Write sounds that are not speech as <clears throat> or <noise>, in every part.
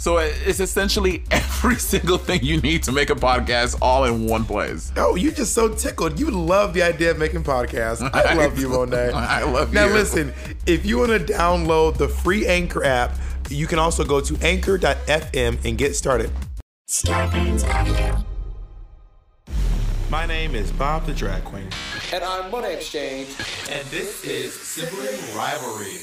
So it's essentially <laughs> every single thing you need to make a podcast all in one place. Oh, you're just so tickled. You love the idea of making podcasts. I <laughs> love you, Monet. <laughs> I love Now you. Now, listen, if you want to download the free Anchor app, you can also go to anchor.fm and get started. My name is Bob the Drag Queen. And I'm Monet X Change. And this is Sibling Rivalry.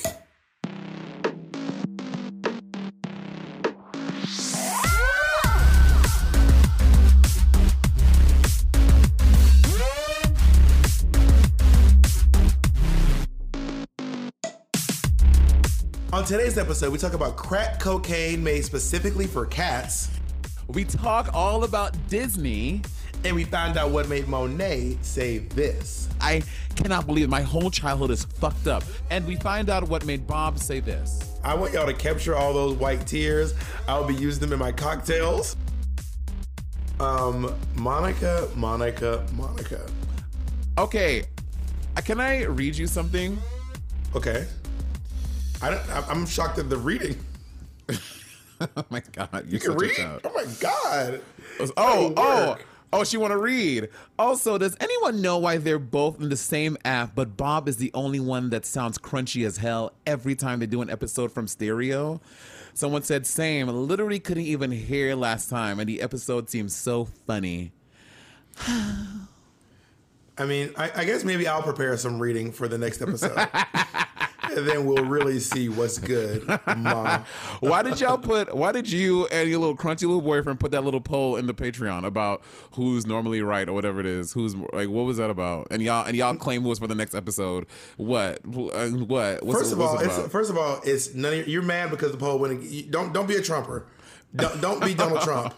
On today's episode, we talk about crack cocaine made specifically for cats, We talk all about Disney. and we find out what made Monet say this. I cannot believe my whole childhood is fucked up. And we find out what made Bob say this. I want y'all to capture all those white tears. I'll be using them in my cocktails. Um, Monica, Monica, Monica. Okay, uh, can I read you something? Okay. I don't, I'm- shocked at the reading. <laughs> Oh my god, you're can read? Oh my god. Oh, That'll oh, oh, she want to read. Also, does anyone know why they're both in the same app, but Bob is the only one that sounds crunchy as hell every time they do an episode from stereo? Someone said same. Literally couldn't even hear last time, and the episode seems so funny. I mean, I, I guess maybe I'll prepare some reading for the next episode. <laughs> and then we'll really see what's good, Mom. <laughs> Why did y'all put? Why did you and your little crunchy little boyfriend put that little poll in the Patreon about who's normally right or whatever it is? Who's like? What was that about? And y'all and y'all claim it was for the next episode. What? What? What's First it, of all, it's, about? first of all, it's none of your, you're mad because the poll went. Don't don't be a Trumper. Don't don't be Donald Trump.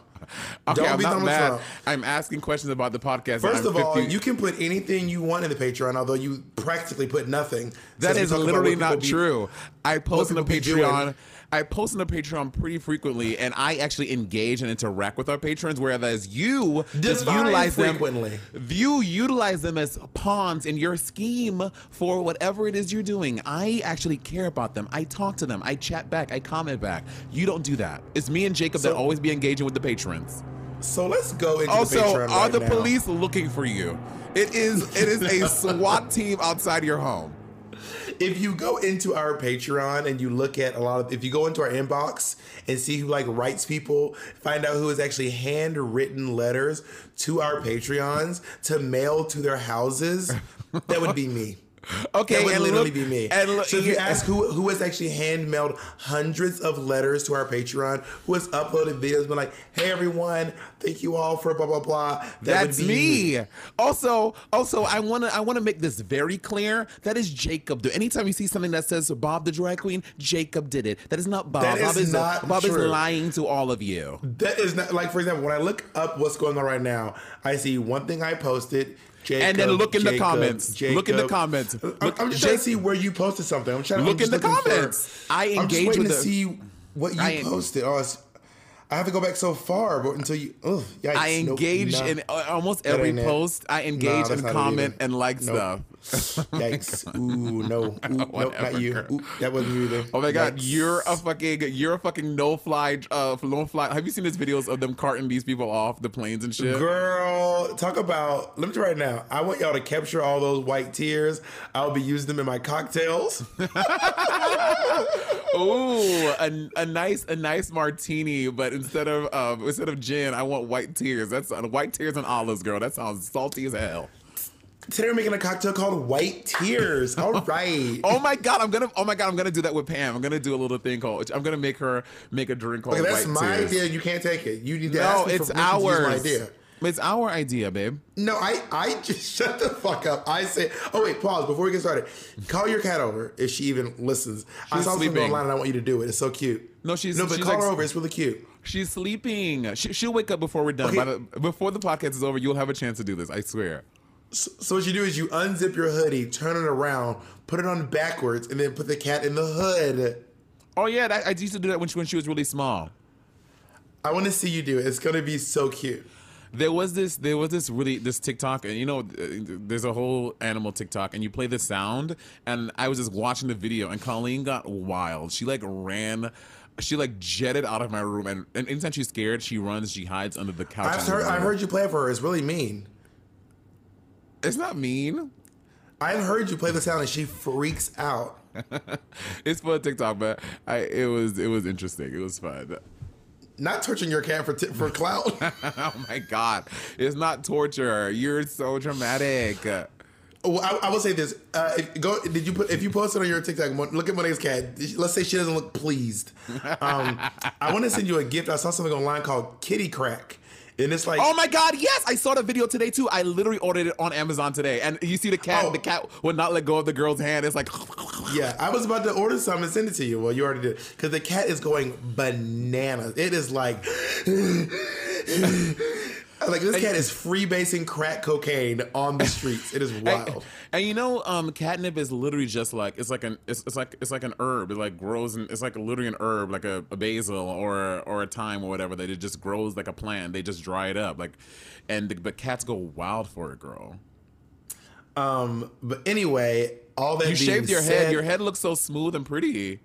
Okay, don't I'm be not Donald mad. Trump. I'm asking questions about the podcast. First of all, you can put anything you want in the Patreon, although you practically put nothing. that is literally not be- true. I post on the. Patreon. I post on the Patreon pretty frequently, and I actually engage and interact with our patrons. Whereas you just utilize frequently. them, you utilize them as pawns in your scheme for whatever it is you're doing. I actually care about them. I talk to them. I chat back. I comment back. You don't do that. It's me and Jacob that always be engaging with the patrons. So let's go into the Also, Patreon are the now. police looking for you? It is. It is a <laughs> SWAT team outside your home. If you go into our Patreon and you look at a lot of, if you go into our inbox and see who like writes people, find out who is actually handwritten letters to our Patreons to mail to their houses, that would be me. <laughs> Okay, That would and literally look- be me. And look, so if you ask who who has actually hand mailed hundreds of letters to our Patreon, who has uploaded videos, been like, "Hey everyone, thank you all for blah blah blah." That That's would be me. Also, also, I wanna, I wanna make this very clear. That is Jacob. Do anytime you see something that says Bob the drag queen, Jacob did it. That is not Bob. That Bob is not Bob true. is lying to all of you. That is not like, for example, when I look up what's going on right now, I see one thing I posted. Jacob, And then look in the Jacob, comments. Look in the Jacob. comments. I'm, Look- I'm just trying to see where you posted something. I'm trying. Look in the looking for- comments. I I'm just engage waiting with to the- see what you I- posted. Oh, it's, I have to go back so far, but until you, ugh, yikes, I Nope, engage nah. in uh, almost every ain't it. post. I engage that's and comment and like Nope. stuff. <laughs> Yikes! Ooh, no, Ooh, <laughs> nope, not you. Ooh, that wasn't you either. Oh my god, you're a fucking you're a fucking no fly uh no fly. Have you seen these videos of them carting these people off the planes and shit? Girl, talk about. Let me tell you right now. I want y'all to capture all those white tears. I'll be using them in my cocktails. <laughs> Ooh, a, a nice a nice martini, but instead of um, instead of gin, I want white tears. That's uh, white tears and olives, girl. That sounds salty as hell. Today we're making a cocktail called White Tears. All <laughs> right. Oh my god, I'm gonna oh my god, I'm gonna do that with Pam. I'm gonna do a little thing called I'm gonna make her make a drink called Okay, that's white my tears. idea. You can't take it. You need to No, it's for permission to use my ours. idea. It's our idea, babe. No, I, I <laughs> just shut the fuck up. I say, oh wait, pause before we get started. Call your cat over if she even listens. She's I saw something sleeping. online and I want you to do it. It's so cute. No, she's- no, but she's call like- her over. It's really cute. She's sleeping. She, she'll wake up before we're done. Okay. The, before the podcast is over, you'll have a chance to do this. I swear. So, so what you do is you unzip your hoodie, turn it around, put it on backwards, and then put the cat in the hood. Oh yeah, that, I used to do that when she, when she was really small. I want to see you do it. It's gonna be so cute. There was this there was this really this TikTok and you know uh, there's a whole animal TikTok and you play the sound and I was just watching the video and Colleen got wild. She like ran she like jetted out of my room and, and anytime she's scared she runs she hides under the couch. I've heard, I've heard you play it for her. It's really mean. It's not mean. I've heard you play the sound and she freaks out. <laughs> It's for TikTok, but I it was it was interesting. It was fun. Not torturing your cat for t- for clout. <laughs> oh my god, it's not torture. You're so dramatic. Well, I, I will say this: uh, if, go. Did you put if you post it on your TikTok? Look at Monet's cat. Let's say she doesn't look pleased. Um, I want to send you a gift. I saw something online called Kitty Crack, and it's like Oh my god, yes! I saw the video today too. I literally ordered it on Amazon today. And you see the cat, Oh. the cat would not let go of the girl's hand. It's like <laughs> yeah. I was about to order some and send it to you. Well, you already did because the cat is going bananas. It is like. <laughs> Like this cat is freebasing crack cocaine on the streets. It is <laughs> wild. and, and you know, um, catnip is literally just like it's like an it's, it's like it's like an herb. It like grows and it's like literally an herb, like a, a basil or or a thyme or whatever. That it just grows like a plant. They just dry it up, like, and the, but cats go wild for it, girl. Um, but anyway, all that You shaved your said, head. Your head looks so smooth and pretty.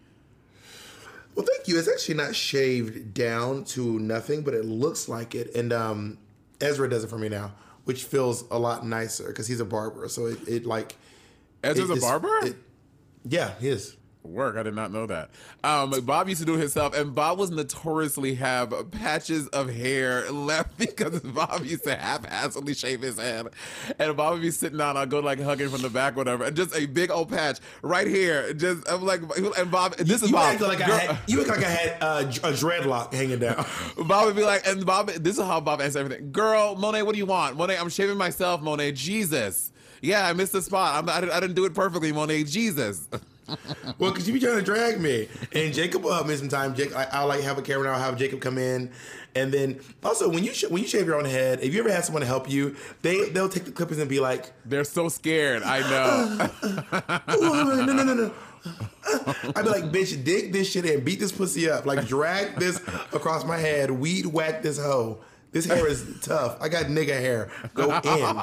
Well, thank you. It's actually not shaved down to nothing, but it looks like it. And um, Ezra does it for me now, which feels a lot nicer because he's a barber. So it, it like Ezra's it- a barber. it- yeah, he is. Work. I did not know that. Um, Bob used to do it himself, and Bob was notoriously have patches of hair left <laughs> because Bob used to haphazardly shave his head, and Bob would be sitting down. I'd go like hugging from the back, whatever, and just a big old patch right here. Just I'm like, and Bob, this is You Bob. act like I had you look like I had uh, a dreadlock hanging down. <laughs> Bob would be like, and Bob, this is how Bob answers everything. Girl, Monet, what do you want? Monet, I'm shaving myself, Monet. Jesus. Yeah, I missed the spot. I'm, I, didn't, I didn't do it perfectly, Monet. Jesus. <laughs> <laughs> well, because you be trying to drag me, and Jacob uh, will help me sometimes. Jake, I, I'll like have a camera. I'll have Jacob come in, and then also when you sh- when you shave your own head, if you ever had someone to help you, they they'll take the clippers and be like, They're so scared. I know. <laughs> "Oh, no, no, no, no." I'd be like, bitch, dig this shit and beat this pussy up. Like, drag this across my head, weed whack this hoe. This hair is tough. I got nigga hair. Go in.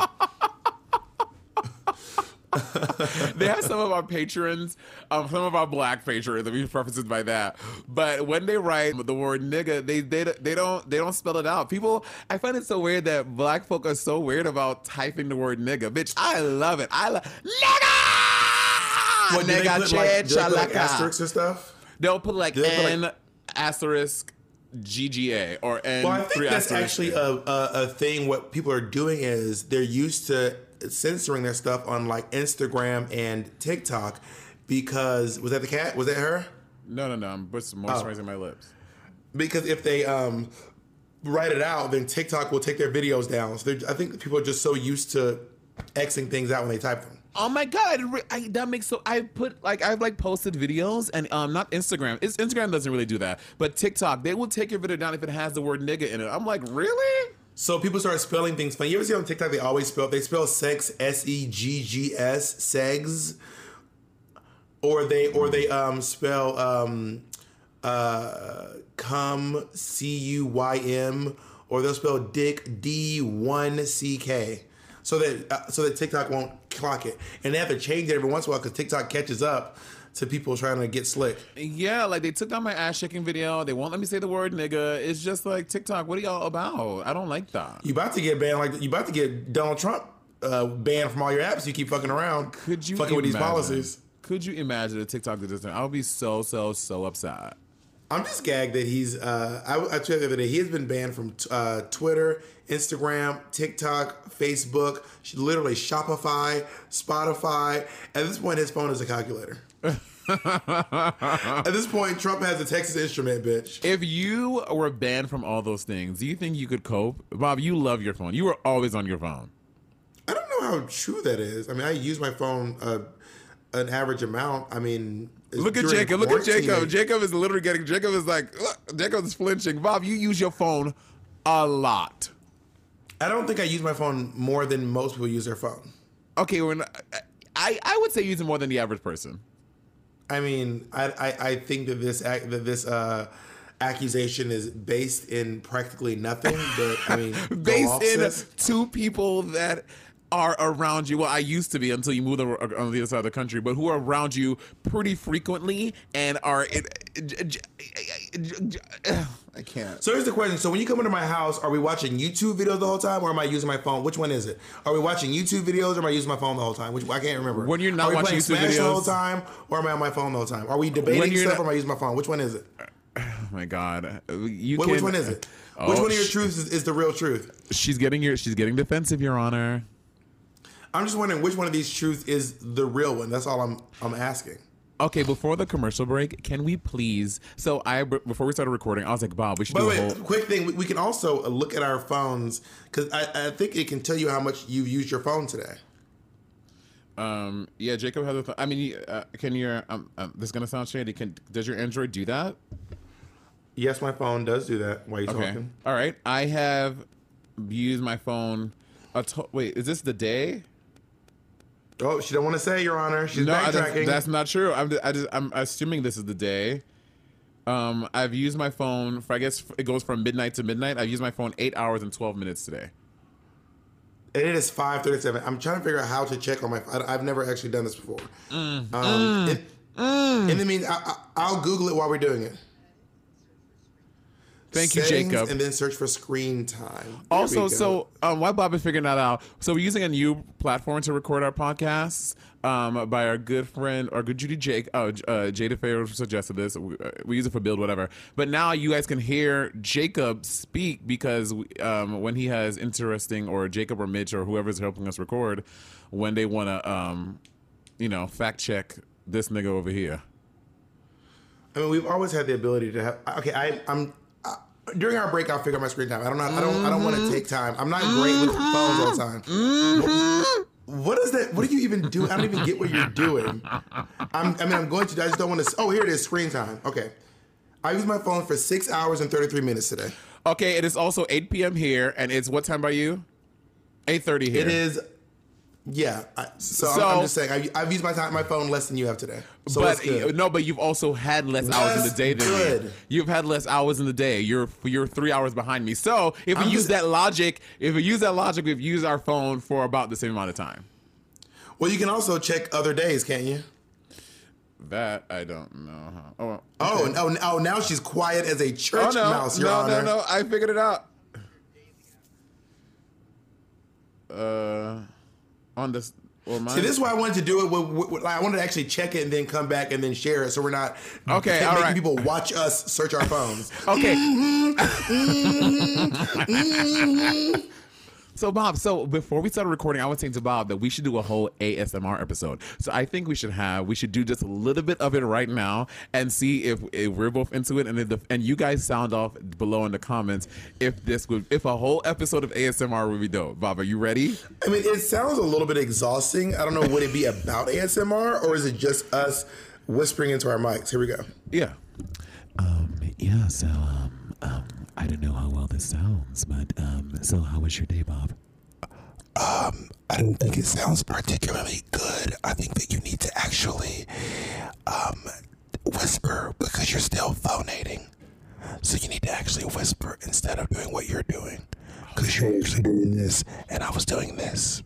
<laughs> they have some of our patrons, um, some of our black patrons. Let me preface it by that. But when they write the word nigga, they they they don't they don't spell it out. People, I find it so weird that black folk are so weird about typing the word nigga. Bitch, I love it. I love nigga. Do they nigga, put, like, they put, like, asterisks and stuff? They'll put like they N like- asterisk GGA or N Well, I think that's actually a, a, a thing. What people are doing is they're used to censoring their stuff on like Instagram and TikTok because was that the cat? Was that her? no no no. I'm just moisturizing my lips. Because if they um, write it out, then TikTok will take their videos down. So I think people are just so used to xing things out when they type them. Oh my god, I, didn't re- I, that makes so. I put like I've like posted videos and um not Instagram. It's, Instagram doesn't really do that, but TikTok they will take your video down if it has the word nigga in it. I'm like, really? So people start spelling things funny. You ever see on TikTok they always spell they spell sex S E G G S segs, or they or they um spell um uh cum C U Y M, or they'll spell dick D one C K. So that uh, so that TikTok won't clock it, and they have to change it every once in a while because TikTok catches up to people trying to get slick. Yeah, like they took down my ass shaking video. They won't let me say the word nigga. It's just like TikTok. What are y'all about? I don't like that. You about to get banned like you about to get Donald Trump uh, banned from all your apps. You keep fucking around. Could you fucking with these policies? Could you imagine a TikTok that doesn't? I would be so so so upset. I'm just gagged that he's. Uh, I, I you the other day he has been banned from uh, Twitter, Instagram, TikTok, Facebook, literally Shopify, Spotify. At this point, his phone is a calculator. <laughs> At this point, Trump has a Texas Instrument, bitch. If you were banned from all those things, do you think you could cope? Bob, you love your phone. You were always on your phone. I don't know how true that is. I mean, I use my phone uh, an average amount. I mean, Look at Jacob. Look at Jacob. Jacob is literally getting. Jacob is like. Look, Jacob is flinching. Bob, you use your phone a lot. I don't think I use my phone more than most people use their phone. Okay, when I I would say using more than the average person. I mean, I I, I think that this that this uh, accusation is based in practically nothing. But I mean, <laughs> based in two people that are around you. Well, I used to be until you moved uh, on the other side of the country, but who are around you pretty frequently and are. <sighs> I can't. So here's the question: So when you come into my house, are we watching YouTube videos the whole time, or am I using my phone? Which one is it? Are we watching YouTube videos, or am I using my phone the whole time? Which I can't remember. When you're not are we watching YouTube Smash the whole time, or am I on my phone the whole time? Are we debating stuff, not- or am I using my phone? Which one is it? <sighs> Oh my god. You Wh- can, which one is it? Oh, Which one of your truths is, is the real truth? She's getting your. She's getting defensive, Your Honor. I'm just wondering which one of these truths is the real one. That's all I'm I'm asking. Okay, before the commercial break, can we please? So I before we started recording, I was like, Bob, we should By the do a whole. quick thing: we, we can also look at our phones because I, I think it can tell you how much you've used your phone today. Um, yeah, Jacob has a. Th- I mean, uh, can your um, um, this is gonna sound shady. Can does your Android do that? Yes, my phone does do that. While you're Okay. talking, All right. I have used my phone. A to- wait, is this the day? Oh, she don't want to say, Your Honor. She's No, I, that's, backtracking. that's not true. I'm I just, I'm assuming this is the day. Um, I've used my phone for I guess it goes from midnight to midnight. I've used my phone eight hours and twelve minutes today. and it is five thirty-seven. I'm trying to figure out how to check on my. I, I've never actually done this before. Mm. um, in, in the mean, I, I, I'll Google it while we're doing it. Thank you, Settings, Jacob. And then search for screen time. There Also, so um, while Bob is figuring that out, so we're using a new platform to record our podcasts um, by our good friend, our good Judy Jake. Oh, uh, Jada Fair suggested this. We, uh, we use it for build, whatever. But now you guys can hear Jacob speak because um, when he has interesting, or Jacob or Mitch or whoever's helping us record, when they want to, um, you know, fact check this nigga over here. I mean, we've always had the ability to have. Okay, I, I'm. During our break, I'll figure out my screen time. I don't know. I don't. I don't want to mm-hmm. take time. I'm not great with mm-hmm. phones all the time. What- What is that? What are you even doing? I don't even get what you're doing. I'm, I mean, I'm going to. I just don't want to. Oh, here it is. Screen time. Okay. I used my phone for six hours and 33 minutes today. Okay, it is also 8 p.m. here, and it's what time by you? 8:30 here. It is. Yeah. I, so, I'm, I'm just saying. I, I've used my time, my phone less than you have today. So but no, but you've also had less hours in the day than me. good. You've had less hours in the day. You're you're three hours behind me. So if we I'm use just- that logic, if we use that logic, we've used our phone for about the same amount of time. Well, you can also check other days, can't you? That I don't know. How. Oh, Oh, okay. no, oh, now she's quiet as a church oh no, mouse, Your no, Honor. no, no! I figured it out. Uh, on this. See, this is why I wanted to do it. With, with, I wanted to actually check it and then come back and then share it, so we're not Okay, making all right. people watch us search our phones. Okay. Mm-hmm. Mm-hmm. Mm-hmm. So Bob, so before we started recording, I was saying to Bob that we should do a whole ASMR episode. So I think we should have we should do just a little bit of it right now and see if, if we're both into it and if the, and you guys sound off below in the comments if this would if a whole episode of ASMR would be dope. Bob, are you ready? I mean, it sounds a little bit exhausting. I don't know. Would it be about ASMR or is it just us whispering into our mics? Here we go. Yeah. Um, yeah, so, um, um, I don't know how well this sounds, but, um, so how was your day, Bob? Um, I don't think it sounds particularly good. I think that you need to actually um, whisper because you're still phonating. So you need to actually whisper instead of doing what you're doing. Because you're actually doing this, and I was doing this.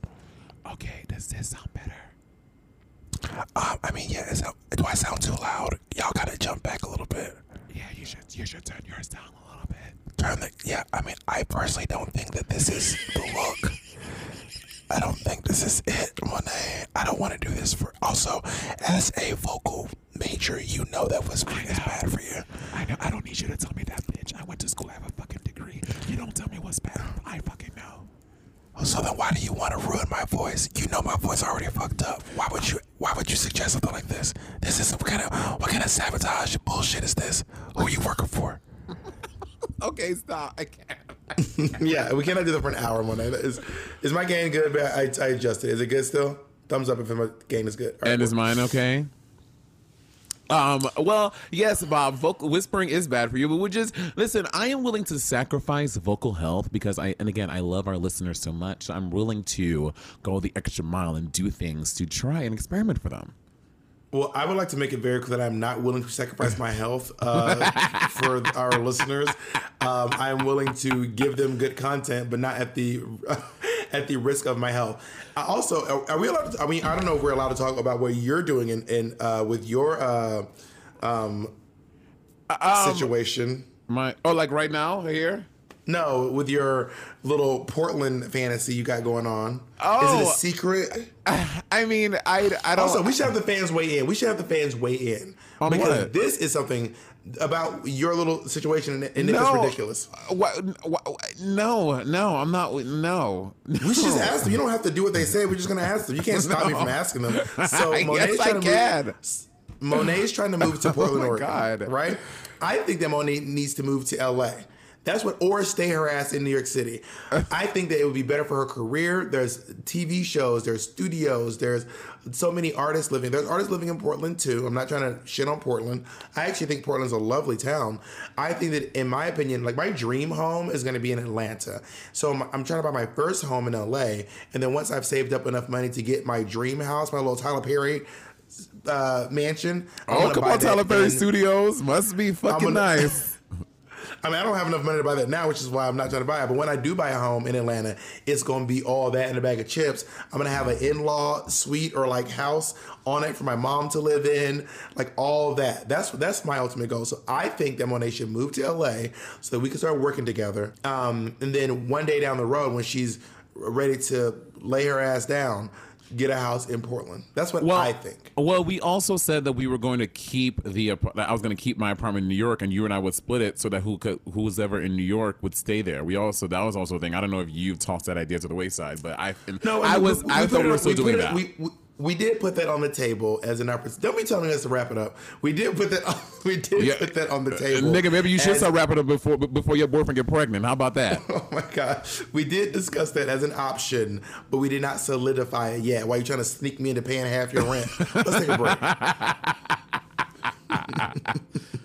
Okay, does this sound better? Um, I mean, yeah, is that, do I sound too loud? Y'all gotta jump back a little bit. Yeah, you should, you should turn yours down a little bit. Turn the, yeah, I mean, I personally don't think that this is the look. I don't think this is it, Monet. I don't want to do this for. Also, as a vocal Major, you know that whispering is bad for you. I know. I don't need you to tell me that, bitch. I went to school. I have a fucking degree. You don't tell me what's bad. I fucking know. So then why do you want to ruin my voice? You know my voice already fucked up. Why would you why would you suggest something like this? This is what kind of what kind of sabotage bullshit is this? Who are you working for? Okay, stop. I can't. <laughs> yeah, we cannot do that for an hour, Monet. Is is my gain good? But I, I adjusted. Is it good still? Thumbs up if my gain is good. All right, And is mine okay? Um, well, yes, Bob, vocal whispering is bad for you, but we just listen, I am willing to sacrifice vocal health because I and again I love our listeners so much. I'm willing to go the extra mile and do things to try and experiment for them. Well, I would like to make it very clear that I'm not willing to sacrifice my health uh, <laughs> for our listeners. Um, I'm willing to give them good content, but not at the <laughs> at the risk of my health. I also, are, are we allowed? To, I mean, I don't know if we're allowed to talk about what you're doing in, in uh, with your uh, um, situation. My oh, like right now here? No, with your little Portland fantasy you got going on. Oh, Is it Oh. a secret? <laughs> I mean, I I don't. Also, we should have the fans weigh in. We should have the fans weigh in On because what? this is something about your little situation, and, no, it's ridiculous. What, what, no, no, I'm not. No, We should just ask them. You don't have to do what they say. We're just gonna ask them. You can't stop me <laughs> from asking them. So Yes, <laughs> Monet's I can. move. Monet's trying to move to oh Portland, my Oregon. God. Right? I think that Monet needs to move to LA. That's what, or stay her ass in New York City. <laughs> I think that it would be better for her career. There's TV shows, there's studios, there's so many artists living. There's artists living in Portland too. I'm not trying to shit on Portland. I actually think Portland's a lovely town. I think that, in my opinion, like my dream home is going to be in Atlanta. So I'm, I'm trying to buy my first home in LA, and then once I've saved up enough money to get my dream house, my little Tyler Perry uh, mansion. I'm Oh, come on, Tyler Perry Studios must be fucking gonna- nice. <laughs> I mean, I don't have enough money to buy that now, which is why I'm not trying to buy it. But when I do buy a home in Atlanta, it's going to be all that in a bag of chips. I'm going to have an in-law suite or like house on it for my mom to live in, like all that. That's that's my ultimate goal. So I think that Monet should move to LA so that we can start working together. Um, and then one day down the road, when she's ready to lay her ass down, get a house in Portland. That's what Well, I think. Well, we also said that we were going to keep the that I was going to keep my apartment in New York, and you and I would split it so that who could who was ever in New York would stay there. We also that was also a thing. I don't know if you've tossed that idea to the wayside, but I No, I was we- I thought we were still doing it- that. We, we, did put that on the table as an opportunity. Don't be telling us to wrap it up. We did put that. On, <laughs> we did Yeah. put that on the Uh, table, nigga, maybe you should as- start wrapping up before before your boyfriend get pregnant. How about that? <laughs> Oh my god, we did discuss that as an option, but we did not solidify it yet. Why are you trying to sneak me into paying half your rent? Let's take a break. <laughs>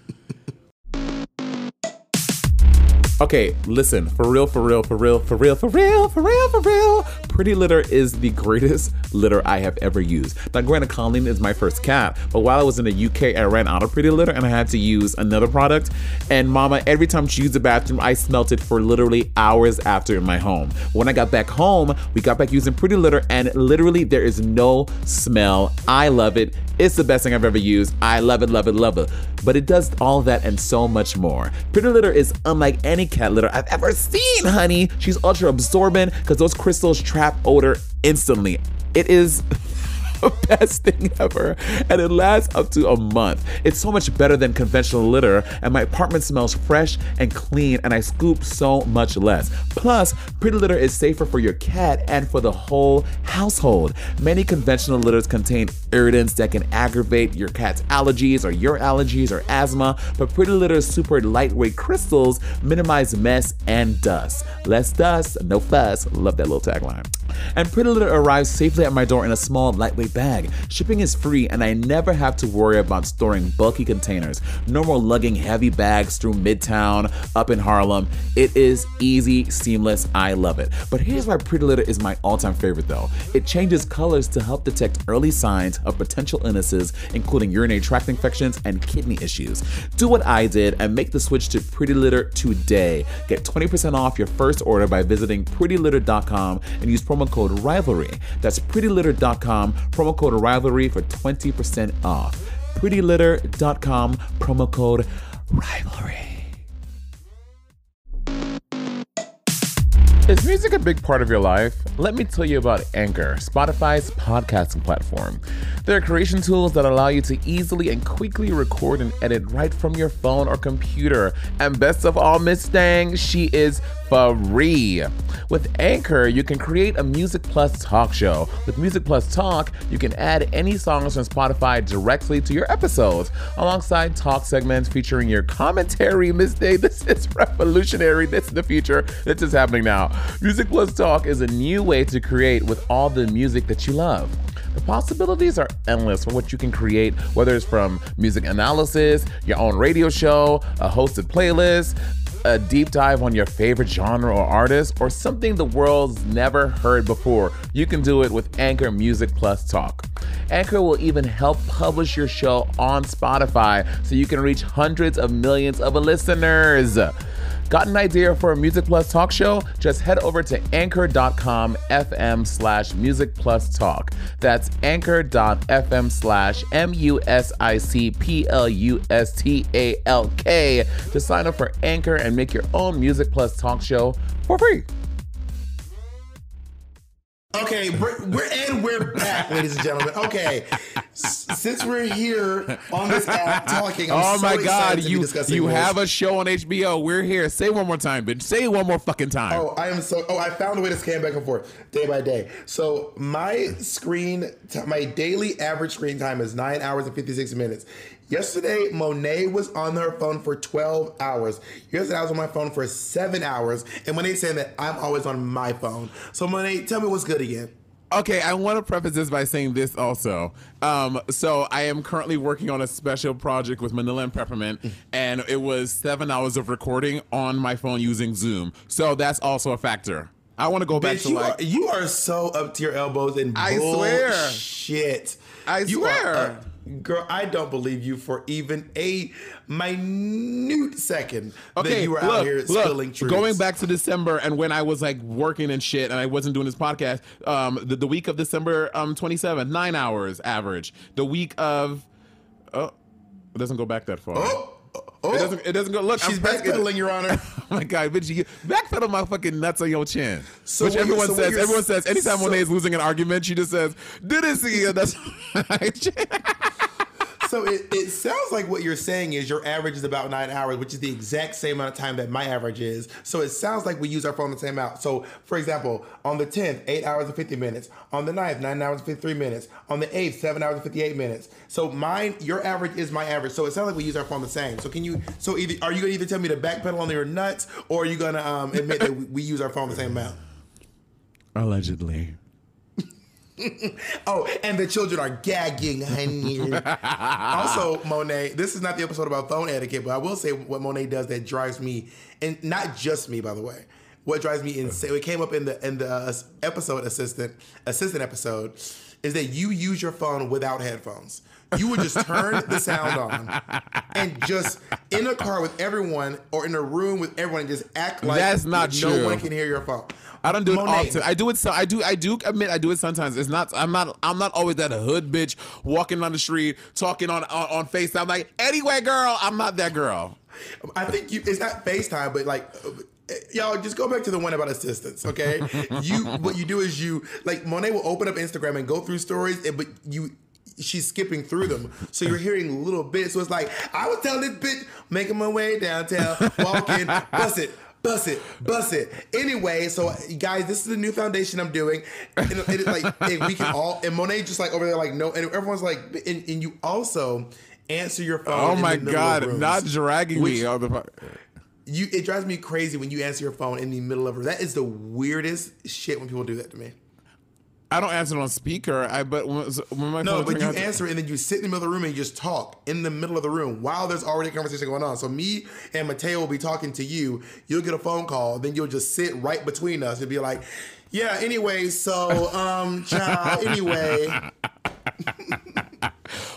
Okay, listen, for real, for real, for real, for real, for real, for real, for real. Pretty Litter is the greatest litter I have ever used. Now, granted, Colleen is my first cat, but while I was in the UK, I ran out of Pretty Litter and I had to use another product. And Mama, every time she used the bathroom, I smelt it for literally hours after in my home. When I got back home, we got back using Pretty Litter, and literally there is no smell. I love it. It's the best thing I've ever used. I love it, love it, love it. But it does all that and so much more. Pretty Litter is unlike any cat litter I've ever seen, honey. She's ultra absorbent because those crystals trap odor instantly. It is the <laughs> best thing ever. And it lasts up to a month. It's so much better than conventional litter, and my apartment smells fresh and clean, and I scoop so much less. Plus, Pretty Litter is safer for your cat and for the whole household. Many conventional litters contain irritants that can aggravate your cat's allergies or your allergies or asthma, but Pretty Litter's super lightweight crystals minimize mess and dust. Less dust, no fuss. Love that little tagline. And Pretty Litter arrives safely at my door in a small, lightweight bag. Shipping is free, and I never have to worry about storing bulky containers. No more lugging heavy bags through Midtown, up in Harlem. It is easy, seamless. I love it. But here's why Pretty Litter is my all time favorite though it changes colors to help detect early signs of potential illnesses, including urinary tract infections and kidney issues. Do what I did and make the switch to Pretty Litter today. Get 20% off your first order by visiting prettylitter.com and use promo code RIVALRY. That's prettylitter.com, promo code RIVALRY for 20% off. prettylitter.com, promo code RIVALRY. Is music a big part of your life? Let me tell you about Anchor, Spotify's podcasting platform. There are creation tools that allow you to easily and quickly record and edit right from your phone or computer. And best of all, Miss Stang, she is free. With Anchor, you can create a Music Plus talk show. With Music Plus Talk, you can add any songs from Spotify directly to your episodes, alongside talk segments featuring your commentary. Miss Day, this is revolutionary. This is the future. This is happening now. Music Plus Talk is a new way to create with all the music that you love. The possibilities are endless for what you can create, whether it's from music analysis, your own radio show, a hosted playlist, a deep dive on your favorite genre or artist, or something the world's never heard before. You can do it with Anchor Music Plus Talk. Anchor will even help publish your show on Spotify so you can reach hundreds of millions of listeners. Got an idea for a Music Plus talk show? Just head over to anchor.com FM slash music plus talk. That's anchor.fm slash M U S I C P L U S T A L K to sign up for Anchor and make your own Music Plus talk show for free. Okay, we're, we're and we're back, <laughs> ladies and gentlemen. Okay, S- since we're here on this app talking, I'm oh so my God, you you this. have a show on HBO. We're here. Say one more time, bitch. Say one more fucking time. Oh, I am so. Oh, I found a way to scan back and forth day by day. So my screen, t- my daily average screen time is nine hours and fifty six minutes. Yesterday, Monet was on her phone for twelve hours. Yesterday, I was on my phone for seven hours. And Monet saying that I'm always on my phone. So Monet, tell me what's good again. Okay, I want to preface this by saying this also. Um, so I am currently working on a special project with Manila and Peppermint, <laughs> and it was seven hours of recording on my phone using Zoom. So that's also a factor. I want to go back Bitch, to you, like are, you are so up to your elbows in I swear. shit. I You swear. Girl, I don't believe you for even a minute second that you were look, out here look, spilling truth. Going back to December and when I was like working and shit and I wasn't doing this podcast, um, the, the week of December um 27th, nine hours average. The week of, oh, it doesn't go back that far. Oh, oh, It doesn't. It doesn't go. Look, she's backpedaling, Your Honor. <laughs> Oh my god, bitch! You backpedal my fucking nuts on your chin. So Which everyone so says. Everyone says. Anytime so- Monet is losing an argument, she just says, "Did it see you?" That's. <laughs> <laughs> So it, it sounds like what you're saying is your average is about nine hours, which is the exact same amount of time that my average is. So it sounds like we use our phone the same amount. So for example, on the 10th, eight hours and 50 minutes. On the 9th, nine hours and 53 minutes. On the 8th, seven hours and 58 minutes. So mine, your average is my average. So it sounds like we use our phone the same. So can you, so either, are you gonna either tell me to backpedal on your nuts or are you gonna um, admit that we use our phone the same amount? Allegedly. <laughs> Oh, and the children are gagging, honey. <laughs> also, Monet, this is not the episode about phone etiquette, but I will say what Monet does that drives me, and not just me, by the way. What drives me insane? It came up in the in the uh, episode assistant assistant episode, is that you use your phone without headphones. You would just turn the sound on and just in a car with everyone or in a room with everyone, just act like That's not no true. one can hear your phone. I don't do it often. I do it. So I do. I do admit I do it sometimes. It's not. I'm not. I'm not always that hood bitch walking on the street talking on on, on Facetime. Like anyway, girl, I'm not that girl. I think you. It's not FaceTime, but like. uh, Y'all just go back to the one about assistance, okay? <laughs> you what you do is you like Monet will open up Instagram and go through stories, and but you she's skipping through them, so you're hearing little bits. So it's like I was telling this bitch making my way downtown, walking, <laughs> bust it, bust it, bust it. Anyway, so guys, this is the new foundation I'm doing, and it, like and we can all and Monet just like over there like no, and everyone's like, and, and you also answer your phone. Oh my the middle of god, not dragging Which- me on the. you it drives me crazy when you answer your phone in the middle of it. That is the weirdest shit when people do that to me. I don't answer it on speaker. I but when, when my No, but you answer it and then you sit in the middle of the room and you just talk in the middle of the room while there's already a conversation going on. So me and Mateo will be talking to you. You'll get a phone call, then you'll just sit right between us and be like, "Yeah, anyway, so um, child, anyway." <laughs>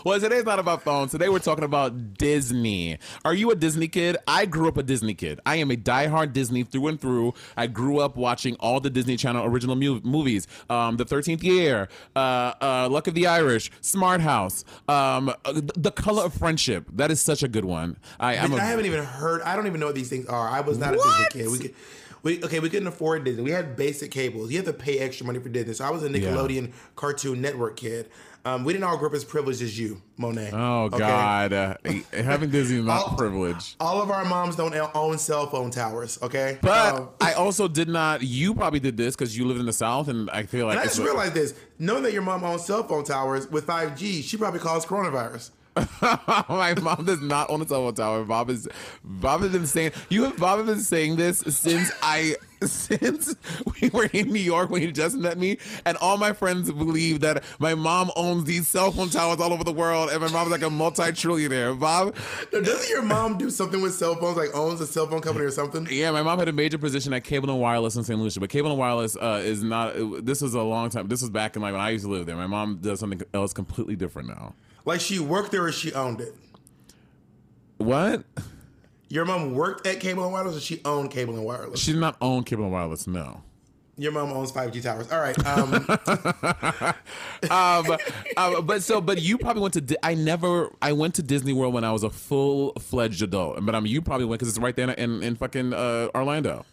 Well, today's not about phones. Today we're talking about Disney. Are you a Disney kid? I grew up a Disney kid. I am a diehard Disney through and through. I grew up watching all the Disney Channel original mu- movies. Um, the Thirteenth Year, uh, uh, Luck of the Irish, Smart House, um, uh, The Color of Friendship. That is such a good one. I am. I A, haven't even heard. I don't even know what these things are. I was not a Disney kid. We could, We okay, we couldn't afford Disney. We had basic cables. You have to pay extra money for Disney. So I was a Nickelodeon Cartoon Network kid. Um, we didn't all grow up as privileged as you, Monet. Oh okay? God, uh, having Disney is not All- privilege. All of our moms don't own cell phone towers. Okay, But Um, I also did not. You probably did this because you live in the South, and I feel like and I just realized this: knowing that your mom owns cell phone towers with 5G, she probably calls coronavirus. <laughs> my mom does not own a cell phone tower. Bob is Bob has been saying you have Bob has been saying this since I <laughs> since we were in New York when he just met me, and all my friends believe that my mom owns these cell phone towers all over the world, and my mom's like a multi-trillionaire. Bob, Now, Doesn't your mom do something with cell phones, like owns a cell phone company or something? yeah, my mom had a major position at Cable and Wireless in St. Lucia, but Cable and Wireless uh, is not. This was a long time. This was back in like when I used to live there. My mom does something else completely different now. Like she worked there or she owned it. What? Your mom worked at Cable and Wireless or she owned Cable and Wireless? She did not own Cable and Wireless. No. Your mom owns 5G towers. All right. Um, <laughs> um, um, but so, but you probably went to. Di- I never. I went to Disney World when I was a full fledged adult. But um, you probably went because it's right there in, in, in fucking uh, Orlando.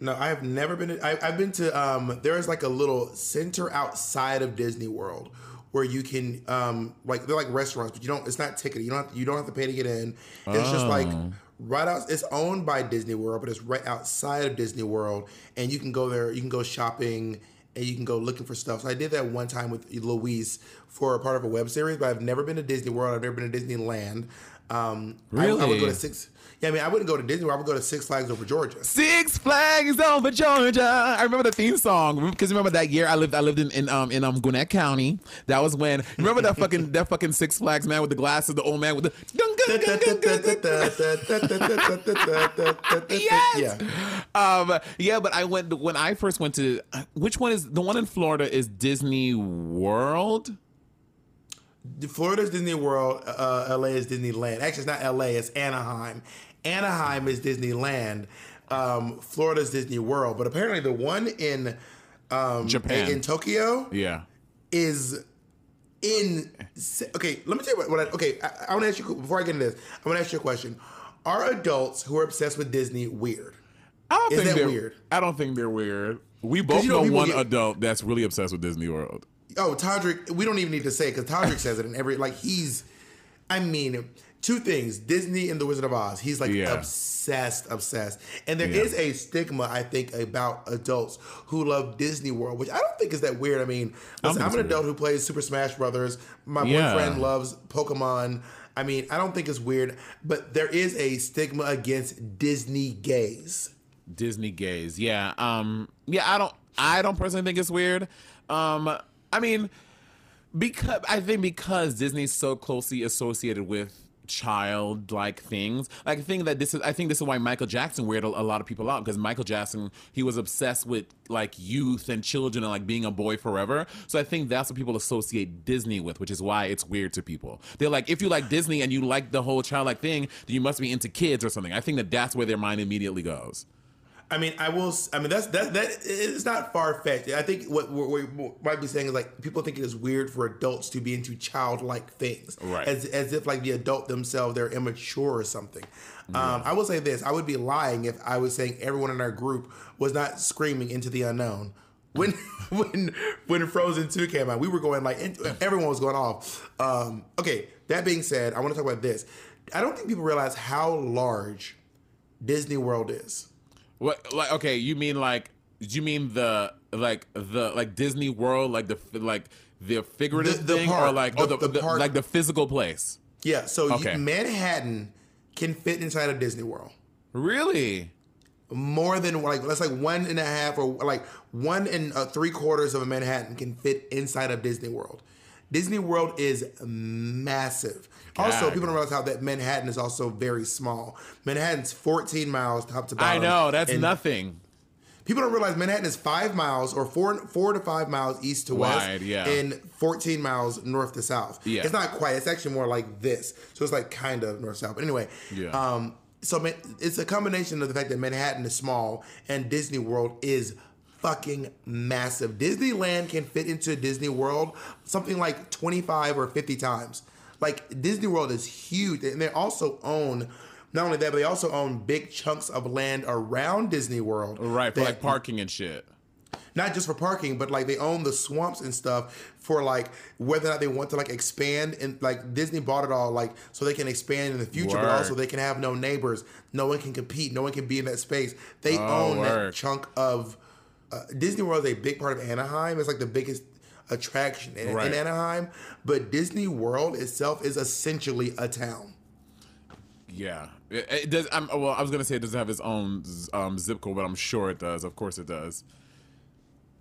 no, I have never been. To, I, I've been to. Um, there is like a little center outside of Disney World where you can um, like they're like restaurants, but you don't. It's not ticketed. You don't. Have, you don't have to pay to get in. It's just like right out. It's owned by Disney World, but it's right outside of Disney World, and you can go there. You can go shopping. And you can go looking for stuff. So I did that one time with Louise for a part of a web series, but I've never been to Disney World. I've never been to Disneyland. Um, I- I, would go to six. Yeah, I mean, I wouldn't go to Disney World. I would go to Six Flags over Georgia. Six Flags over Georgia. I remember the theme song because remember that year I lived. I lived in in um in um Gwinnett County. That was when remember that fucking <laughs> that fucking Six Flags man with the glasses, the old man with the. Yes. <laughs> Yeah. Um, yeah, but I went when I first went to which one is the one in Florida is Disney World? Florida's Disney World, uh, LA is Disneyland. Actually, it's not LA, it's Anaheim. Anaheim is Disneyland. Um, Florida's Disney World. But apparently, the one in um, Japan. in Tokyo Yeah. is in. Okay, let me tell you what. what I, okay, I, I want to ask you before I get into this. I want to ask you a question. Are adults who are obsessed with Disney weird? I don't Is think they're weird? I don't think they're weird. We both you know know, one get- adult that's really obsessed with Disney World. Oh, Todrick, we don't even need to say because Todrick says it in every like he's. I mean, two things: Disney and The Wizard of Oz. He's like Yeah. obsessed, obsessed, and there Yeah. is a stigma I think about adults who love Disney World, which I don't think is that weird. I mean, listen, I'm an adult who plays Super Smash Brothers. My Yeah. boyfriend loves Pokemon. I mean, I don't think it's weird, but there is a stigma against Disney gays. Disney gays. Yeah. Um yeah, I don't I don't personally think it's weird. Um I mean because I think because Disney's so closely associated with childlike things like i think that this is i think this is why michael jackson weirded a lot of people out because michael jackson he was obsessed with like youth and children and like being a boy forever. So i think that's what people associate disney with which is why it's weird to people. They're like if you like disney and you like the whole childlike thing then you must be into kids or something. I think that that's where their mind immediately goes I mean, I will. I mean, that's that. That it's not far fetched. I think what we might be saying is like people think it is weird for adults to be into childlike things, Right. As as if like the adult themselves they're immature or something. Um, I will say this: I would be lying if I was saying everyone in our group was not screaming into the unknown. When <laughs> when when Frozen Two came out, we were going like into- <laughs> everyone was going off. Um, okay, that being said, I want to talk about this. I don't think people realize how large Disney World is. What like okay, you mean like Do you mean the like the like Disney World like the like the figurative The- the thing or park. like oh The- the, the the- park. like the physical place. Yeah, so you- Manhattan can fit inside of Disney World. Really? More than like that's like one and a half or like one and uh, three quarters of a Manhattan can fit inside of Disney World. Disney World is massive. Also, people don't realize how that Manhattan is also very small. Manhattan's 14 miles top to bottom. I know, that's nothing. People don't realize Manhattan is five miles or four four to five miles east to west, Wide, yeah. and 14 miles north to south. Yeah. It's not quite. It's actually more like this. So it's like kind of north south. But anyway, Yeah. Um, so Man- it's a combination of the fact that Manhattan is small and Disney World is fucking massive. Disneyland can fit into Disney World something like 25 or 50 times. Like Disney World is huge, and they also own Not only that, but they also own big chunks of land around Disney World. Right, for that- like parking and shit. not just for parking, but like they own the swamps and stuff for like whether or not they want to like expand and like Disney bought it all like so they can expand in the future, but also they can have no neighbors, no one can compete, no one can be in that space. They Oh, own word. that chunk of uh, Disney World is a big part of Anaheim. It's like the biggest attraction in, Right. in Anaheim, but Disney World itself is essentially a town. Yeah, it, it does. I'm, well, I was gonna say it doesn't have its own um, zip code, but I'm sure it does. Of course, it does.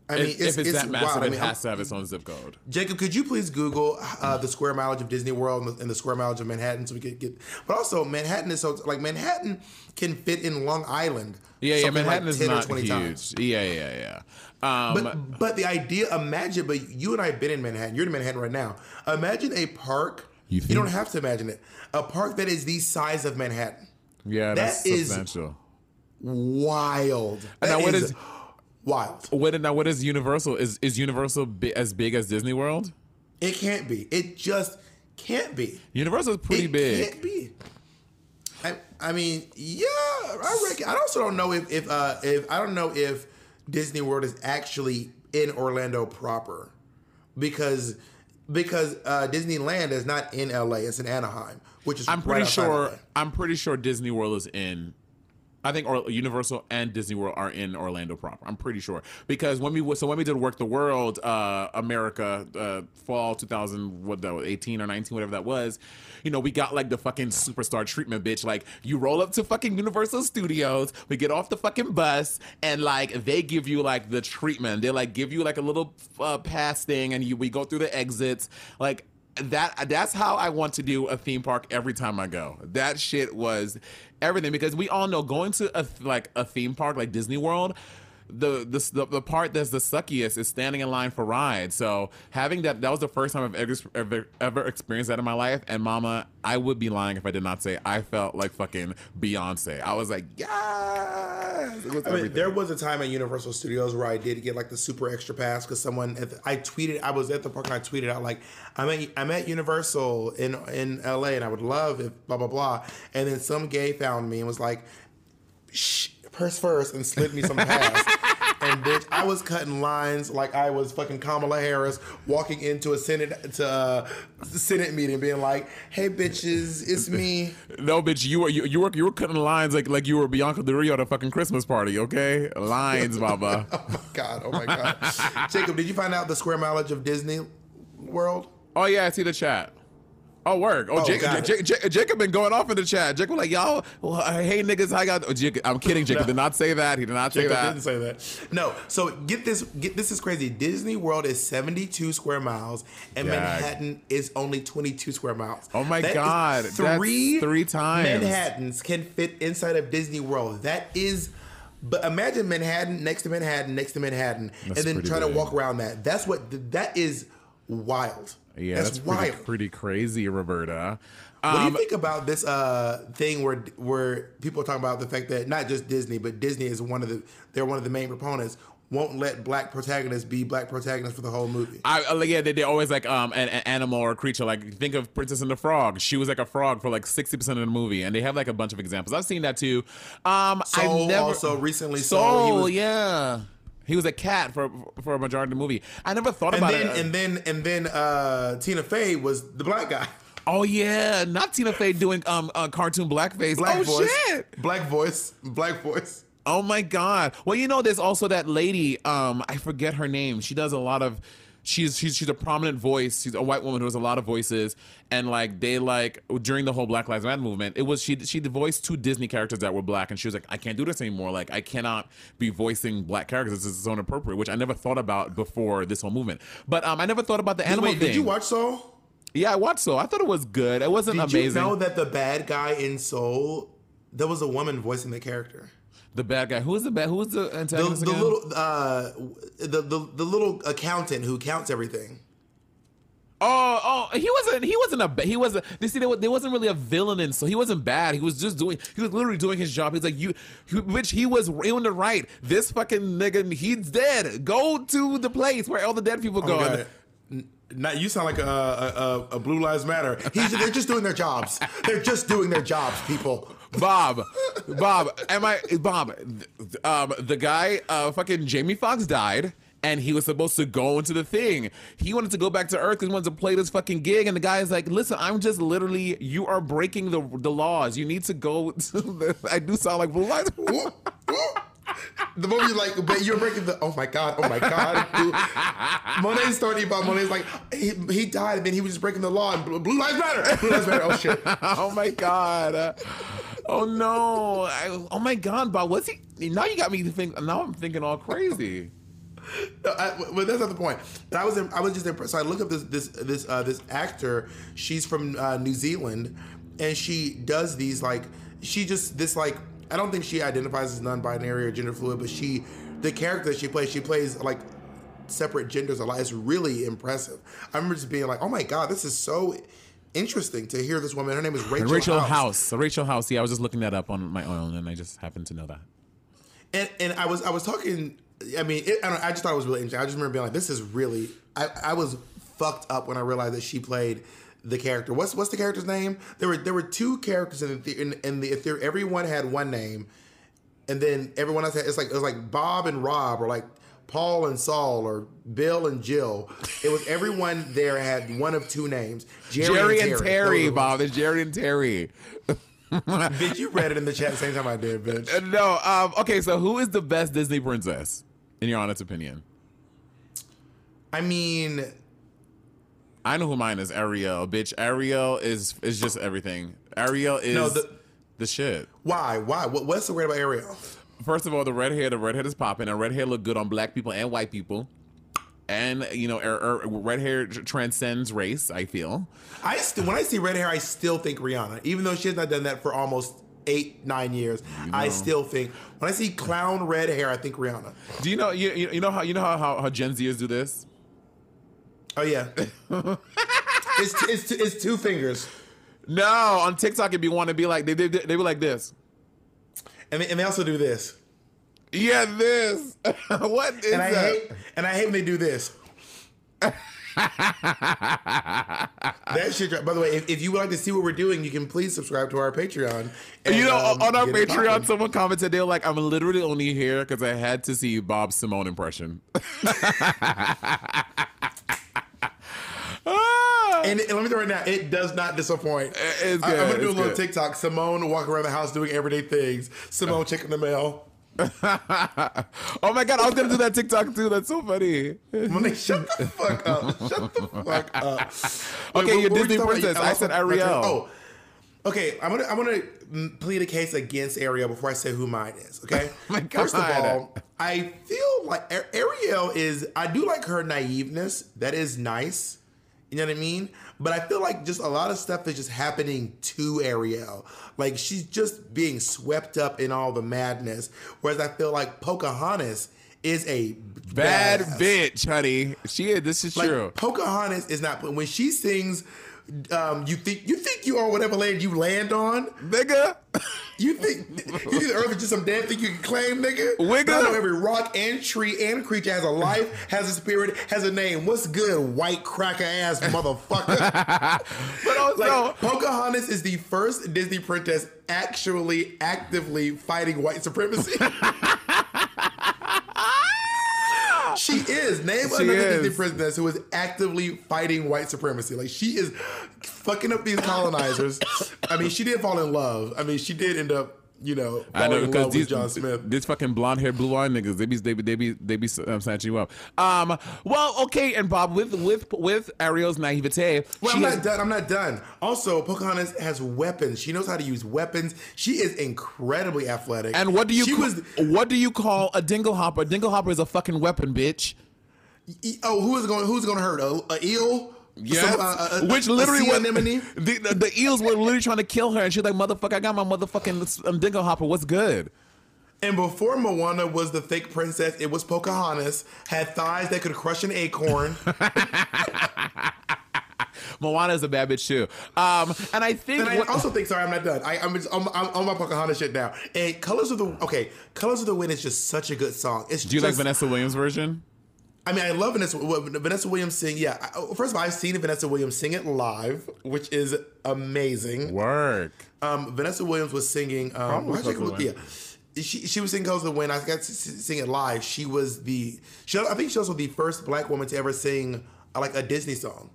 I mean, if, if it's, that massive, wild. I it mean, has to have its own zip code. Jacob, could you please Google uh, the square mileage of Disney World and the, and the square mileage of Manhattan so we could get. But also, Manhattan is so like Manhattan can fit in Long Island. Yeah, yeah. Manhattan like is 10 or not 20 huge. times. Yeah, yeah, yeah. Um, But but the idea, imagine. But you and I have been in Manhattan. You're in Manhattan right now. Imagine a park. You You, don't have to imagine it. A park that is the size of Manhattan. yeah, that's that is- substantial. Wild. That now what is is- wild? What now? What is Universal? Is is Universal bi- as big as Disney World? It can't be. It just can't be. Universal is pretty it big. Can't be. I, I mean, yeah, I reckon. I also don't know if if uh, if I don't know if Disney World is actually in Orlando proper, because because uh, Disneyland is not in LA. It's in Anaheim, which is I'm pretty sure. I'm pretty sure Disney World is in. I think Universal and Disney World are in Orlando proper. I'm pretty sure because when we so when we did Werq the World, uh, America, uh, fall 2000, what that was, 18 or 19, whatever that was. You know, we got like the fucking superstar treatment, bitch. Like you roll up to fucking Universal Studios, we get off the fucking bus, and like they give you like the treatment. They like give you like a little uh, pass thing, and you we go through the exits, like that that's how I want to do a theme park every time I go. That shit was everything because we all know going to a like a theme park like Disney World, the the the, the part that's the suckiest is standing in line for rides. So having that that was the first time I've ever ever, ever experienced that in my life. And Mama, I would be lying if I did not say I felt like fucking Beyonce. I was like, yes. Was I mean, there was a time at Universal Studios where I did get like the super extra pass because someone at the, I tweeted I was at the park and I tweeted out like I'm at I'm at Universal in in LA and I would love if blah blah blah and then some gay found me and was like Shh, purse first and slid me some pass and bitch I was cutting lines like I was fucking Kamala Harris walking into a senate to uh, senate meeting being like hey bitches it's me <laughs> No, bitch, you were you, you were you were cutting lines like like you were Bianca Del Rio at a fucking Christmas party, okay? Lines, Baba. <laughs> oh my god oh my god <laughs> Jacob did you find out the square mileage of Disney World oh yeah, I see the chat. Oh, work. Oh, Oh, Jacob. Jacob, Jacob, been going off in the chat. Jacob was like, y'all, well, hey niggas, I got. Oh, Jacob, I'm kidding. Jacob <laughs> did not say that. He did not say Jacob that. didn't say that. No. So get this. Get this is crazy. Disney World is 72 square miles, and Yeah. Manhattan is only 22 square miles. Oh my That God, Three three times. Manhattans can fit inside of Disney World. That is. But imagine Manhattan next to Manhattan next to Manhattan, That's and then try to walk around that. That's what. That is wild. Yeah, that's, that's, wild. pretty, pretty crazy, Roberta. What do Um, you think about this uh, thing where where people are talking about the fact that not just Disney, but Disney is one of the they're one of the main proponents won't let black protagonists be black protagonists for the whole movie. I uh, like, yeah, they, they always like um an, an animal or a creature. Like think of Princess and the Frog. She was like a frog for like sixty percent of the movie, and they have like a bunch of examples. I've seen that too. Um, Soul I never also recently Soul, Soul, was- yeah. He was a cat for for a majority of the movie. I never thought and about then it. and then and then uh, Tina Fey was the black guy, <laughs> oh yeah, not Tina Fey doing um uh, cartoon blackface. black oh voice, shit. black voice, black voice. Oh my god. Well, you know, there's also that lady. Um, I forget her name. She does a lot of. She's she's she's a prominent voice. She's a white woman who has a lot of voices, and like they like during the whole Black Lives Matter movement, it was she she voiced two Disney characters that were black, and she was like, I can't do this anymore. Like I cannot be voicing black characters. This is so inappropriate, which I never thought about before this whole movement. But um, I never thought about the animal Wait, thing. did you watch Soul? Yeah, I watched so. I thought it was good. It wasn't Did amazing. you know that the bad guy in Soul, there was a woman voicing the character. The bad guy. Who's the bad? Who was the The, antagonist the again? little uh, the, the the little accountant who counts everything. Oh, oh, he wasn't. He wasn't a. He was. A, they see, there, there wasn't really a villain in. So he wasn't bad. He was just doing. He was literally doing his job. He's like you, he- which he was in the right. This fucking nigga, he's dead. Go to the place where all the dead people go. Oh my And- God. N- Not you sound like a, a, a, Blue Lives Matter. He's, they're just doing their jobs. They're just doing their jobs, people. Bob, Bob, am I Bob? Um, the guy, uh, fucking Jamie Foxx died. And he was supposed to go into the thing. He wanted to go back to Earth because he wanted to play this fucking gig. And the guy is like, "Listen, I'm just literally. You are breaking the the laws. You need to go." <laughs> To the, I do sound like Blue Lives. <laughs> The moment you like, but you're breaking the. Oh my god! Oh my god! Monet started about Monet's like he, he died, and then he was just breaking the law. And Blue Blue Lives Matter. <laughs> Blue Lives Matter. Oh shit! <laughs> oh my god. Oh no. I, oh my god, Bob. What's he? Now you got me to think. Now I'm thinking all crazy. No, I, but that's not the point. But I was I was just impressed. So I looked up this this this uh, this actor. She's from uh, New Zealand, and she does these like she just this like I don't think she identifies as non-binary or gender fluid, but she the character that she plays she plays like separate genders a lot. It's really impressive. I remember just being like, oh my god, this is so interesting to hear this woman. Her name is Rachel, Rachel House. House. So Rachel House. Yeah, I was just looking that up on my own, and I just happened to know that. and and I was I was talking. I mean, it, I, don't, I just thought it was really interesting. I just remember being like, "This is really." I, I was fucked up when I realized that she played the character. What's what's the character's name? There were there were two characters in the in, in the theater. Everyone had one name, and then everyone else had. It's like it was like Bob and Rob, or like Paul and Saul, or Bill and Jill. It was everyone there had one of two names. Jerry, and Those Terry, were the Bob. It's Jerry and Terry. <laughs> Bitch, you read it in the chat the same time I did, bitch. Uh, No. Um. Okay. So who is the best Disney princess in your honest opinion? I mean, I know who mine is. Ariel, bitch. Ariel is is just everything. Ariel is No, the, the- shit. why? Why? What, what's so great about Ariel? First of all, the red hair, the red hair is popping, and red hair look good on black people and white people. And you know, er, er, red hair transcends race. I feel. I still, when I see red hair, I still think Rihanna, even though she has not done that for almost eight, nine years. I still think when I see clown red hair, I think Rihanna. Do you know you, you you know how you know how, how, how Gen Zers do this? Oh yeah, <laughs> it's, t- it's, t- it's two fingers, No, on TikTok it'd be one to be like they they they be like this. and they, and they also do this. Yeah, this. <laughs> what is And I that? hate and I hate when they do this. <laughs> that shit. By the way, if, if you would like to see what we're doing, you can please subscribe to our Patreon. and, you know, um, on our Patreon, someone commented they were like, "I'm literally only here because I had to see Bob Simone impression." And, and let me tell you right now, it does not disappoint. It's I, am gonna do a little good. TikTok. Simone walking around the house doing everyday things. Simone checking the mail. <laughs> oh my god, I was gonna do that TikTok too. That's so funny. Monet, <laughs> shut the fuck up. Shut the fuck up. <laughs> Okay, Wait, your what were Disney princess. I said Ariel. Oh, okay. I'm gonna I'm gonna plead a case against Ariel before I say who mine is. Okay. Oh First of all, I feel like Ariel is. I do like her naiveness. That is nice. You know what I mean? But I feel like just a lot of stuff is just happening to Ariel. Like she's just being swept up in all the madness. Whereas I feel like Pocahontas is a Bad badass. bitch, honey. She is. This is Like true. Pocahontas is not when she sings. Um, you think you think you are whatever land you land on. Nigga. You think you think the earth is just some damn thing you can claim, nigga? Wigga. Know every rock and tree and creature has a life, has a spirit, has a name. What's good, white cracker ass motherfucker? <laughs> But also, like Pocahontas is the first Disney princess actually actively fighting white supremacy. <laughs> She is. Name She another is. Disney princess who is actively fighting white supremacy. Like she is fucking up these colonizers. I mean, she did fall in love. I mean, she did end up, you know, I know because these John Smith. these fucking blonde hair, blue eyed niggas, they be they be they be they be um, snatching you up. Um, well, okay, and Bob with with with Ariel's naivete, Well, I'm has- not done. I'm not done. Also, Pocahontas has weapons. She knows how to use weapons. She is incredibly athletic. And what do you She ca- was. what do you call a dingle hopper? A dingle hopper is a fucking weapon, bitch. Oh, who is going? Who's going to hurt? A, a eel? Some, uh, a- which literally was, anemone? the, the the eels were literally trying to kill her, and she's like, "Motherfucker, I got my motherfucking um, dingle hopper. What's good?" And before Moana was the fake princess, it was Pocahontas. Had thighs that could crush an acorn. <laughs> Moana is a bad bitch too. Um, and I think And I what- also think, sorry, I'm not done. I, I'm, just, I'm, I'm on my Pocahontas shit now. And Colors of the okay, Colors of the Wind is just such a good song. It's do you like Vanessa Williams version? I mean, I love Vanessa Vanessa Williams sing. Yeah, oh, first of all, I've seen Vanessa Williams sing it live, which is amazing. Work. Um, Vanessa Williams was singing. Um, Probably why'd you- Close to the yeah, she she was singing "Close to the Wind." I got to sing it live. She was the. She, I think she was also the first black woman to ever sing uh, like a Disney song.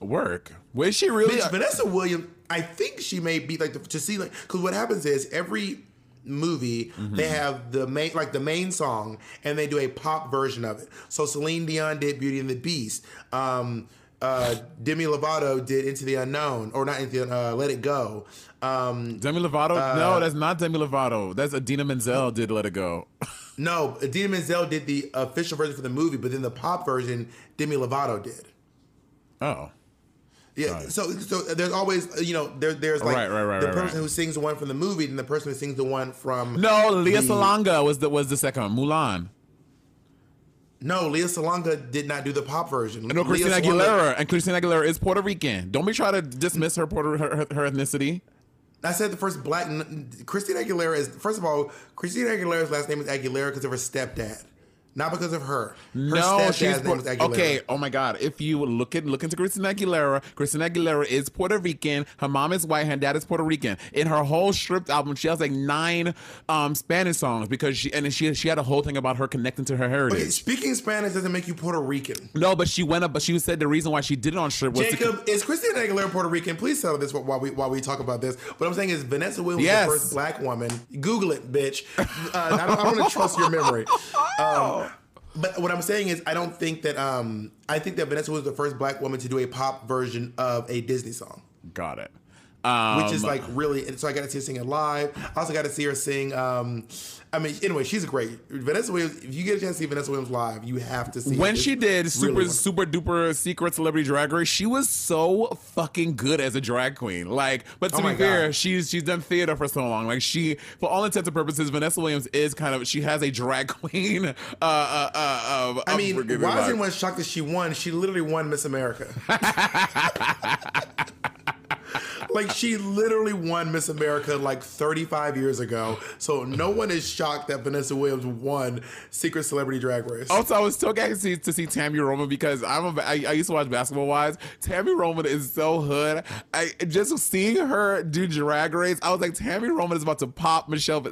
Work. Was she really? Bitch, Vanessa Williams, I think she may be like the, to see like because what happens is every movie Mm-hmm. they have the main like the main song and they do a pop version of it. So Celine Dion did Beauty and the Beast. Um, uh, Demi Lovato did Into the Unknown or not Into the uh, Let It Go. Um, Demi Lovato? uh, no, that's not Demi Lovato. That's Idina Menzel did Let It Go. <laughs> no, Idina Menzel did the official version for the movie, but then the pop version Demi Lovato did. Oh. Yeah, Right. so so there's always you know there there's like Right, right, right, the person who sings the one from the movie and the person who sings the one from No, Lea the- Salonga was the was the second one. Mulan. No, Lea Salonga did not do the pop version. No, Christina Lea Salonga- Aguilera, and Christina Aguilera is Puerto Rican. Don't be trying to dismiss her Puerto her, her, her ethnicity. I said the first black Christina Aguilera is first of all Christina Aguilera's last name is Aguilera because of her stepdad, not because of her. Her no, she's Puerto- Aguilera. okay. Oh my God! If you look at look into Christina Aguilera, Christina Aguilera is Puerto Rican. Her mom is white. Her dad is Puerto Rican. In her whole stripped album, she has like nine um, Spanish songs because she and she she had a whole thing about her connecting to her heritage. Okay, speaking Spanish doesn't make you Puerto Rican. No, but she went up. But she said the reason why she did it on strip was to, Jacob, is Christina Aguilera Puerto Rican? Please tell this while we while we talk about this. What I'm saying is Vanessa Williams Yes. the first black woman. Google it, bitch. Uh, I don't, I don't want to trust your memory. <laughs> Um, but what I'm saying is, I don't think that. Um, I think that Vanessa was the first black woman to do a pop version of a Disney song, got it. Um, which is like really. So I got to see her sing it live. I also got to see her sing. Um, I mean, anyway, she's great. Vanessa Williams. If you get a chance to see Vanessa Williams live, you have to see. it. when she did super super duper secret celebrity drag race, she was so fucking good as a drag queen. Like, but to Oh be fair, God. she's she's done theater for so long. Like, she, for all intents and purposes, Vanessa Williams is kind of she has a drag <laughs> queen. Uh, uh, uh, I mean, why is like- shocked that she won? She literally won Miss America. <laughs> <laughs> like she literally won Miss America like 35 years ago. So no one is shocked that Vanessa Williams won Secret Celebrity Drag Race. Also, I was so excited to see, to see Tami Roman because I'm a, I, I used to watch Basketball Wives. Tami Roman is so hood. I just seeing her do Drag Race. I was like, Tami Roman is about to pop Michelle.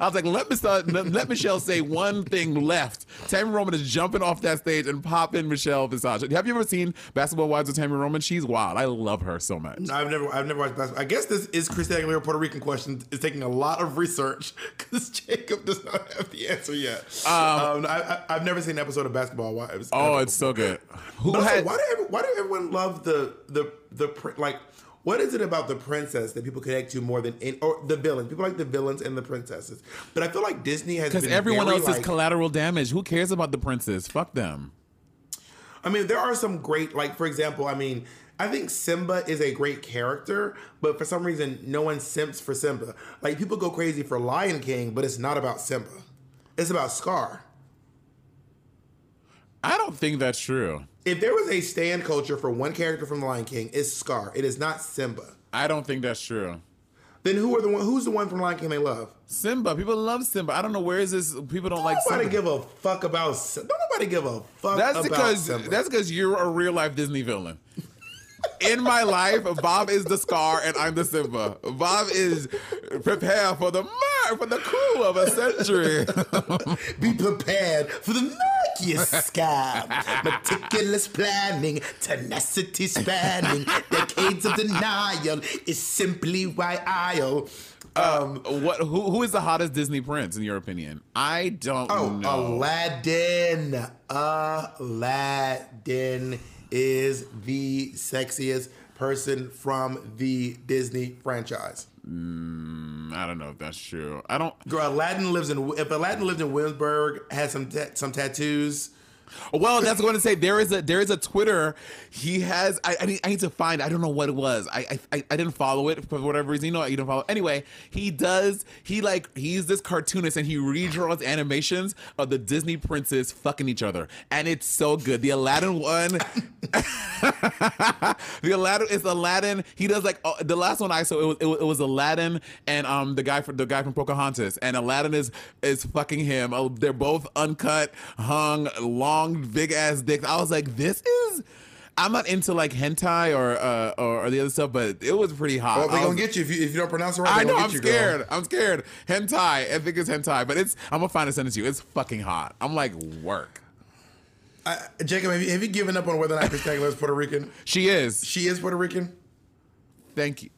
I was like, let Michelle uh, let, let Michelle say one thing left. Tami Roman is jumping off that stage and popping Michelle Visage. Have you ever seen Basketball Wives with Tami Roman? She's wild. I love her so much. I've never, I've never watched basketball. I guess this is Christina Aguilera Puerto Rican question. is taking a lot of research <laughs> because Jacob does not have the answer yet. Um, I, I, have never seen an episode of Basketball Wives. Oh, it's so good. Who But also, why do every, why do everyone love the the the like? What is it about the princess that people connect to more than in, or the villains? People like the villains and the princesses, but I feel like Disney has Because everyone very, else like, is collateral damage. Who cares about the princess? Fuck them. I mean, there are some great, like for example, I mean, I think Simba is a great character, but for some reason, no one simps for Simba. Like people go crazy for Lion King, but it's not about Simba. It's about Scar. I don't think that's true. If there was a stand culture for one character from The Lion King, it's Scar. It is not Simba. I don't think that's true. Then who are the one? Who's the one from Lion King they love? Simba. People love Simba. I don't know where is this. People don't like Nobody Simba. give a fuck about. Don't nobody give a fuck that's about because Simba. that's because you're a real life Disney villain. In my life, Bob is the Scar and I'm the Simba. Bob is prepare for the mar- for the coup of a century. <laughs> Be prepared for the murkiest scam. Meticulous planning, tenacity spanning, decades of denial is simply why I'll. Um, what? Who? Who is the hottest Disney prince in your opinion? I don't oh, know. Aladdin. Aladdin is the sexiest person from the Disney franchise. Hmm, I don't know if that's true. I don't. Girl, Aladdin lives in. If Aladdin lived in Williamsburg, had some ta- some tattoos. Well, that's going to say there is a there is a Twitter. He has. I, I, need, I need to find. I don't know what it was. I, I I didn't follow it for whatever reason. You know, you don't follow. Anyway, he does. He like he's this cartoonist and he redraws animations of the Disney princes fucking each other, and it's so good. The Aladdin one. <laughs> the Aladdin is Aladdin. He does like uh, the last one I saw. It was, it was it was Aladdin and um the guy from the guy from Pocahontas, and Aladdin is is fucking him. Oh, they're both uncut, hung, long long, big ass dicks. I was like, this is. I'm not into like hentai or uh, or, or the other stuff, but it was pretty hot. Well, they I gonna get you if you if you don't pronounce it right. I know. I'm you, girl. scared. I'm scared. Hentai. I think it's hentai, but it's. I'm gonna find a sentence to you. It's fucking hot. I'm like work. I, Jacob, have you, have you given up on whether or not Christina Aguilera is Puerto Rican? She is. She is Puerto Rican. Thank you.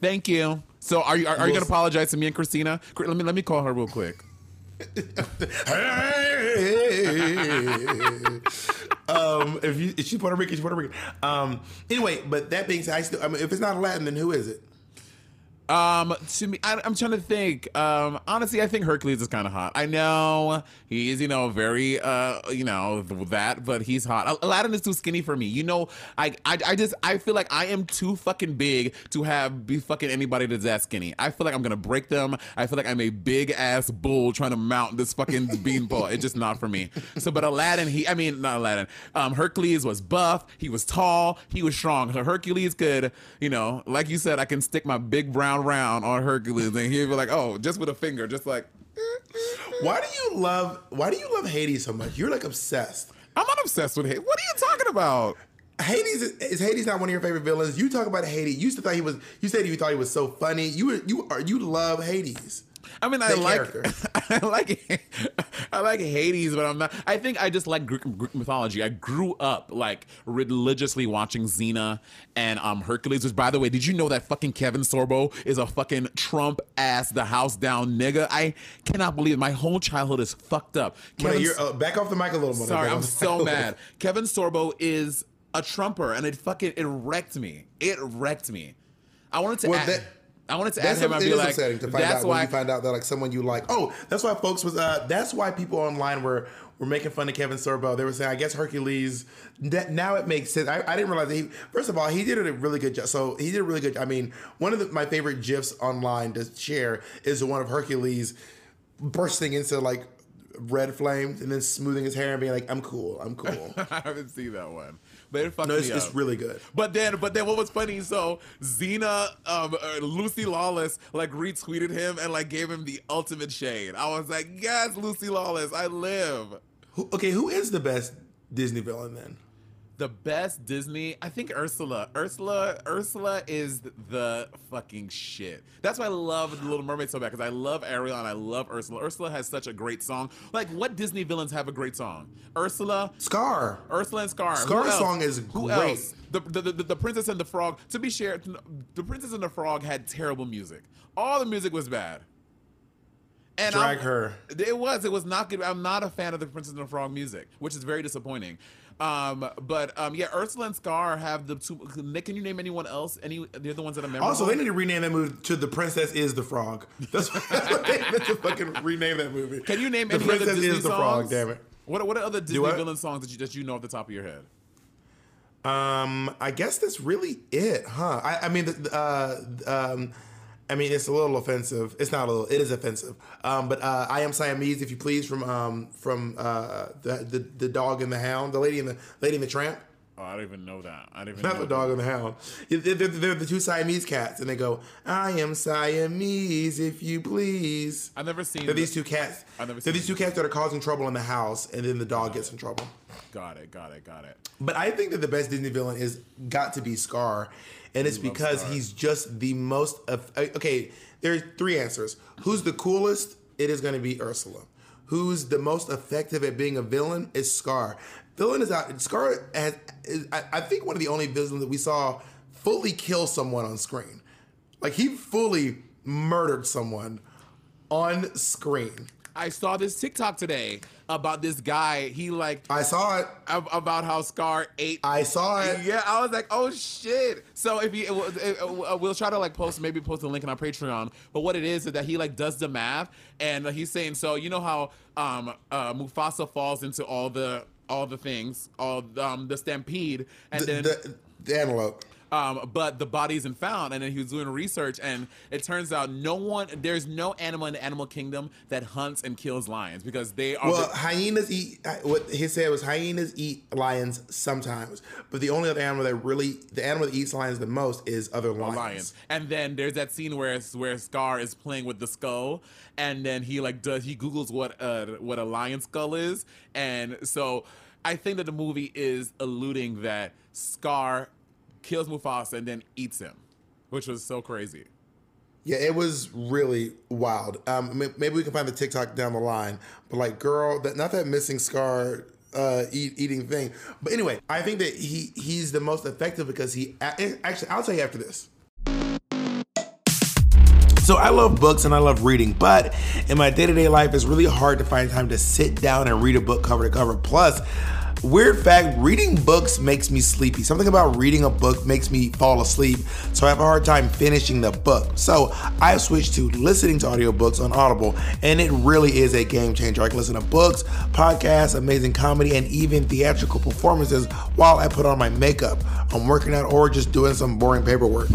Thank you. So are you are, are you gonna apologize to me and Christina? Let me let me call her real quick. <laughs> um, if you if she's Puerto Rican, she's Puerto Rican. Um, anyway, but that being said, I still, I mean, if it's not Latin, then who is it? Um, to me, I, I'm trying to think. Um, honestly, I think Hercules is kind of hot. I know he's, you know, very, uh, you know, that, but he's hot. Aladdin is too skinny for me. You know, I, I, I just, I feel like I am too fucking big to have be fucking anybody that's that skinny. I feel like I'm gonna break them. I feel like I'm a big ass bull trying to mount this fucking <laughs> beanpole. It's just not for me. So, but Aladdin, he, I mean, not Aladdin. Um, Hercules was buff. He was tall. He was strong. So Hercules could, you know, like you said, I can stick my big brown round on Hercules, and he'd be like, oh, just with a finger, just like. Why do you love Why do you love Hades so much? You're like obsessed. I'm not obsessed with Hades. What are you talking about? Hades is, is Hades not one of your favorite villains? You talk about Hades. You used to thought he was. You said you thought he was so funny. You were you are you love Hades. I mean, I like, character. <laughs> I like, <laughs> I like Hades, but I'm not. I think I just like Greek, Greek mythology. I grew up like religiously watching Xena and um Hercules. Which, by the way, did you know that fucking Kevin Sorbo is a fucking Trump ass, the house down nigga? I cannot believe it. my whole childhood is fucked up. Kevin you're, uh, back off the mic a little Bit. Sorry, I'm so <laughs> mad. Kevin Sorbo is a Trumper, and it fucking it wrecked me. It wrecked me. I wanted to Well, add. that- I wanted to That's add him it be like, upsetting to find that's out when why. you find out that like someone you like. Oh, that's why folks was. Uh, that's why people online were were making fun of Kevin Sorbo. They were saying, I guess Hercules. That, now it makes sense. I, I didn't realize that he. First of all, he did a really good job. So he did a really good. I mean, one of the, my favorite gifs online to share is the one of Hercules bursting into like red flames and then smoothing his hair and being like, "I'm cool. I'm cool." <laughs> I haven't seen that one, but it fucked no, it's, me it's up. really good. But then, but then, what was funny? So Xena, um, uh, Lucy Lawless, like retweeted him and like gave him the ultimate shade. I was like, yes, Lucy Lawless, I live. Who, okay, who is the best Disney villain then? The best Disney, I think Ursula. Ursula, Ursula is the fucking shit. That's why I love The Little Mermaid so bad because I love Ariel and I love Ursula. Ursula has such a great song. Like, what Disney villains have a great song? Ursula, Scar. Ursula and Scar. Scar's song is Who great. else? The, the, the, the Princess and the Frog. To be shared, the Princess and the Frog had terrible music. All the music was bad. And Drag I'm- her. It was. It was not good. I'm not a fan of the Princess and the Frog music, which is very disappointing. Um, but um, yeah, Ursula and Scar have the two. Nick, Can you name anyone else? Any They're the ones that are memorable? Also, they need to rename that movie to "The Princess Is the Frog." That's what, that's what they meant to fucking rename that movie. Can you name "The any other Disney? Princess Is the songs? Frog"? Damn it. What what are other Disney villain songs that you that you know off the top of your head? Um, I guess that's really it, huh? I, I mean, the, the, uh, um, I mean, it's a little offensive. It's not a little. It is offensive. Um, but uh, I am Siamese, if you please, from um, from uh, the, the the dog and the hound, the lady and the lady and the tramp. Oh, I don't even know that. I don't even Not the dog and the hound. They're, they're- they're the two Siamese cats, and they go, "I am Siamese, if you please." I've never seen. They're these two cats. I've never They're these two cats that are causing trouble in the house, and then the dog gets in trouble. Got it. Got it. Got it. But I think that the best Disney villain is got to be Scar, and it's because Scar. he's just the most. Of, uh, okay, there's three answers. Who's the coolest? It is going to be Ursula. Who's the most effective at being a villain? Is Scar. Villain is out. Scar has. Is, I, I think one of the only villains that we saw fully kill someone on screen. Like he fully murdered someone on screen. I saw this TikTok today about this guy. He like I saw it. about how Scar ate. I saw it. yeah, I was like, oh shit. So if you, uh, we'll try to like post, maybe post a link on our Patreon. But what it is is that he like does the math, and he's saying, so you know how um uh Mufasa falls into all the all the things, all um the stampede, and The, then the, the antelope. Um, but the body isn't found, and then he was doing research, and it turns out no one, there's no animal in the animal kingdom that hunts and kills lions because they are. Well, hyenas eat. What he said was hyenas eat lions sometimes, but the only other animal that really, the animal that eats lions the most is other lions. lions. And then there's that scene where where Scar is playing with the skull, and then he like does he googles what uh what a lion skull is, and so I think that the movie is alluding that Scar kills Mufasa and then eats him, which was so crazy. Yeah, it was really wild. Um, maybe we can find the TikTok down the line. But like, girl, that not that missing scar uh, eat, eating thing. But anyway, I think that he he's the most effective because he actually. I'll tell you after this. So I love books and I love reading, but in my day-to-day life, it's really hard to find time to sit down and read a book cover to cover. Plus, weird fact, reading books makes me sleepy. Something about reading a book makes me fall asleep, so I have a hard time finishing the book. So I've switched to listening to audiobooks on Audible, and it really is a game changer. I can listen to books, podcasts, amazing comedy, and even theatrical performances while I put on my makeup. I'm working out or just doing some boring paperwork.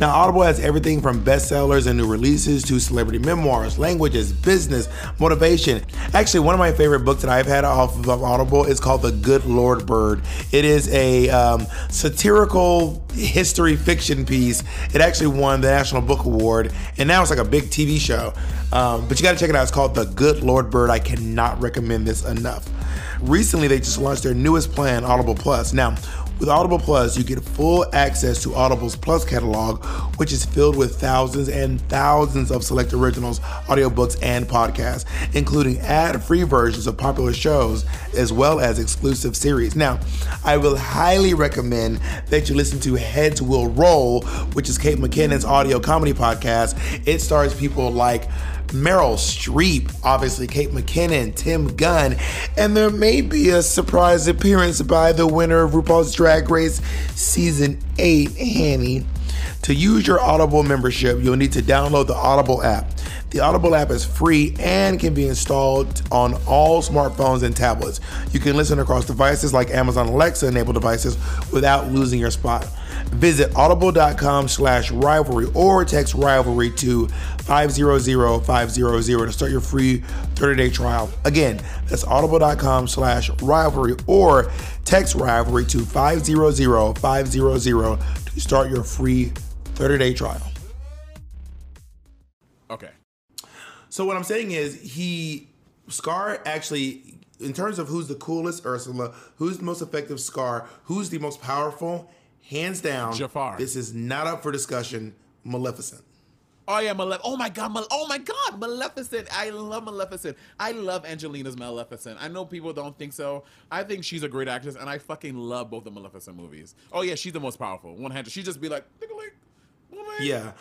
Now, Audible has everything from bestsellers and new releases to celebrity memoirs, languages, business, motivation. Actually, one of my favorite books that I've had off of Audible is called The Good Lord Bird. It is a um, satirical history fiction piece. It actually won the National Book Award, and now it's like a big TV show. Um, but you got to check it out. It's called The Good Lord Bird. I cannot recommend this enough. Recently, they just launched their newest plan, Audible Plus. Now, with Audible Plus, you get full access to Audible's Plus catalog, which is filled with thousands and thousands of select originals, audiobooks, and podcasts, including ad free versions of popular shows as well as exclusive series. Now, I will highly recommend that you listen to Heads Will Roll, which is Kate McKinnon's audio comedy podcast. It stars people like Meryl Streep, obviously Kate McKinnon, Tim Gunn, and there may be a surprise appearance by the winner of RuPaul's Drag Race Season 8, Hanny. To use your Audible membership, you'll need to download the Audible app. The Audible app is free and can be installed on all smartphones and tablets. You can listen across devices like Amazon Alexa enabled devices without losing your spot. Visit audible.com slash rivalry or text rivalry to 500-500 to start your free 30-day trial. Again, that's audible.com slash rivalry or text rivalry to 500-500 to start your free 30-day trial. So what I'm saying is he Scar actually in terms of who's the coolest Ursula, who's the most effective Scar, who's the most powerful, hands down. Jafar. This is not up for discussion. Maleficent. Oh yeah, Malef. Oh my god, Mal- oh my god, Maleficent. I love Maleficent. I love Angelina's Maleficent. I know people don't think so. I think she's a great actress, and I fucking love both the Maleficent movies. Oh yeah, she's the most powerful. One handed. She just be like, "Tickling, woman." Yeah.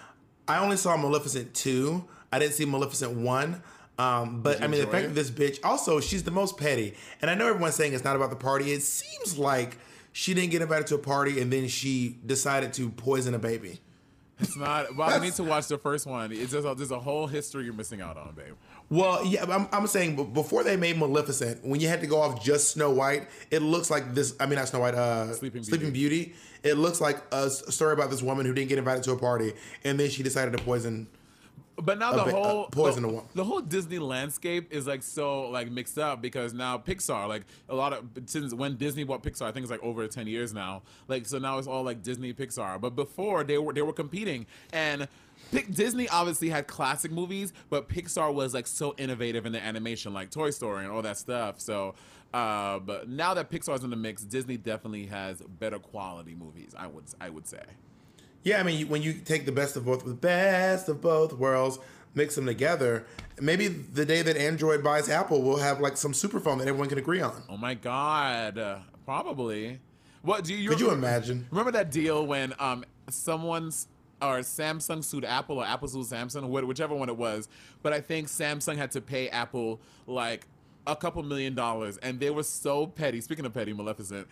I only saw Maleficent 2. I didn't see Maleficent 1. Um, but I mean, the fact that this bitch, also, she's the most petty. And I know everyone's saying it's not about the party. It seems like she didn't get invited to a party and then she decided to poison a baby. It's not. Well, I need to watch the first one. It's just a, there's a whole history you're missing out on, babe. Well, yeah, I'm, I'm saying before they made Maleficent, when you had to go off just Snow White, it looks like this. I mean, not Snow White, uh, Sleeping Sleeping Beauty. It looks like a story about this woman who didn't get invited to a party, and then she decided to poison. But now the whole poison the, the whole Disney landscape is like so like mixed up because now Pixar like a lot of since when Disney bought Pixar I think it's like over ten years now like so now it's all like Disney Pixar but before they were they were competing and. Disney obviously had classic movies, but Pixar was like so innovative in the animation, like Toy Story and all that stuff. So, uh, but now that Pixar's in the mix, Disney definitely has better quality movies. I would I would say. Yeah, I mean, when you take the best of both, the best of both worlds, mix them together, maybe the day that Android buys Apple, we'll have like some super phone that everyone can agree on. Oh my god, uh, probably. What do you? Could you imagine? Remember that deal when um someone's or Samsung sued Apple or Apple sued Samsung, whichever one it was. But I think Samsung had to pay Apple like a couple million dollars, and they were so petty. Speaking of petty, Maleficent,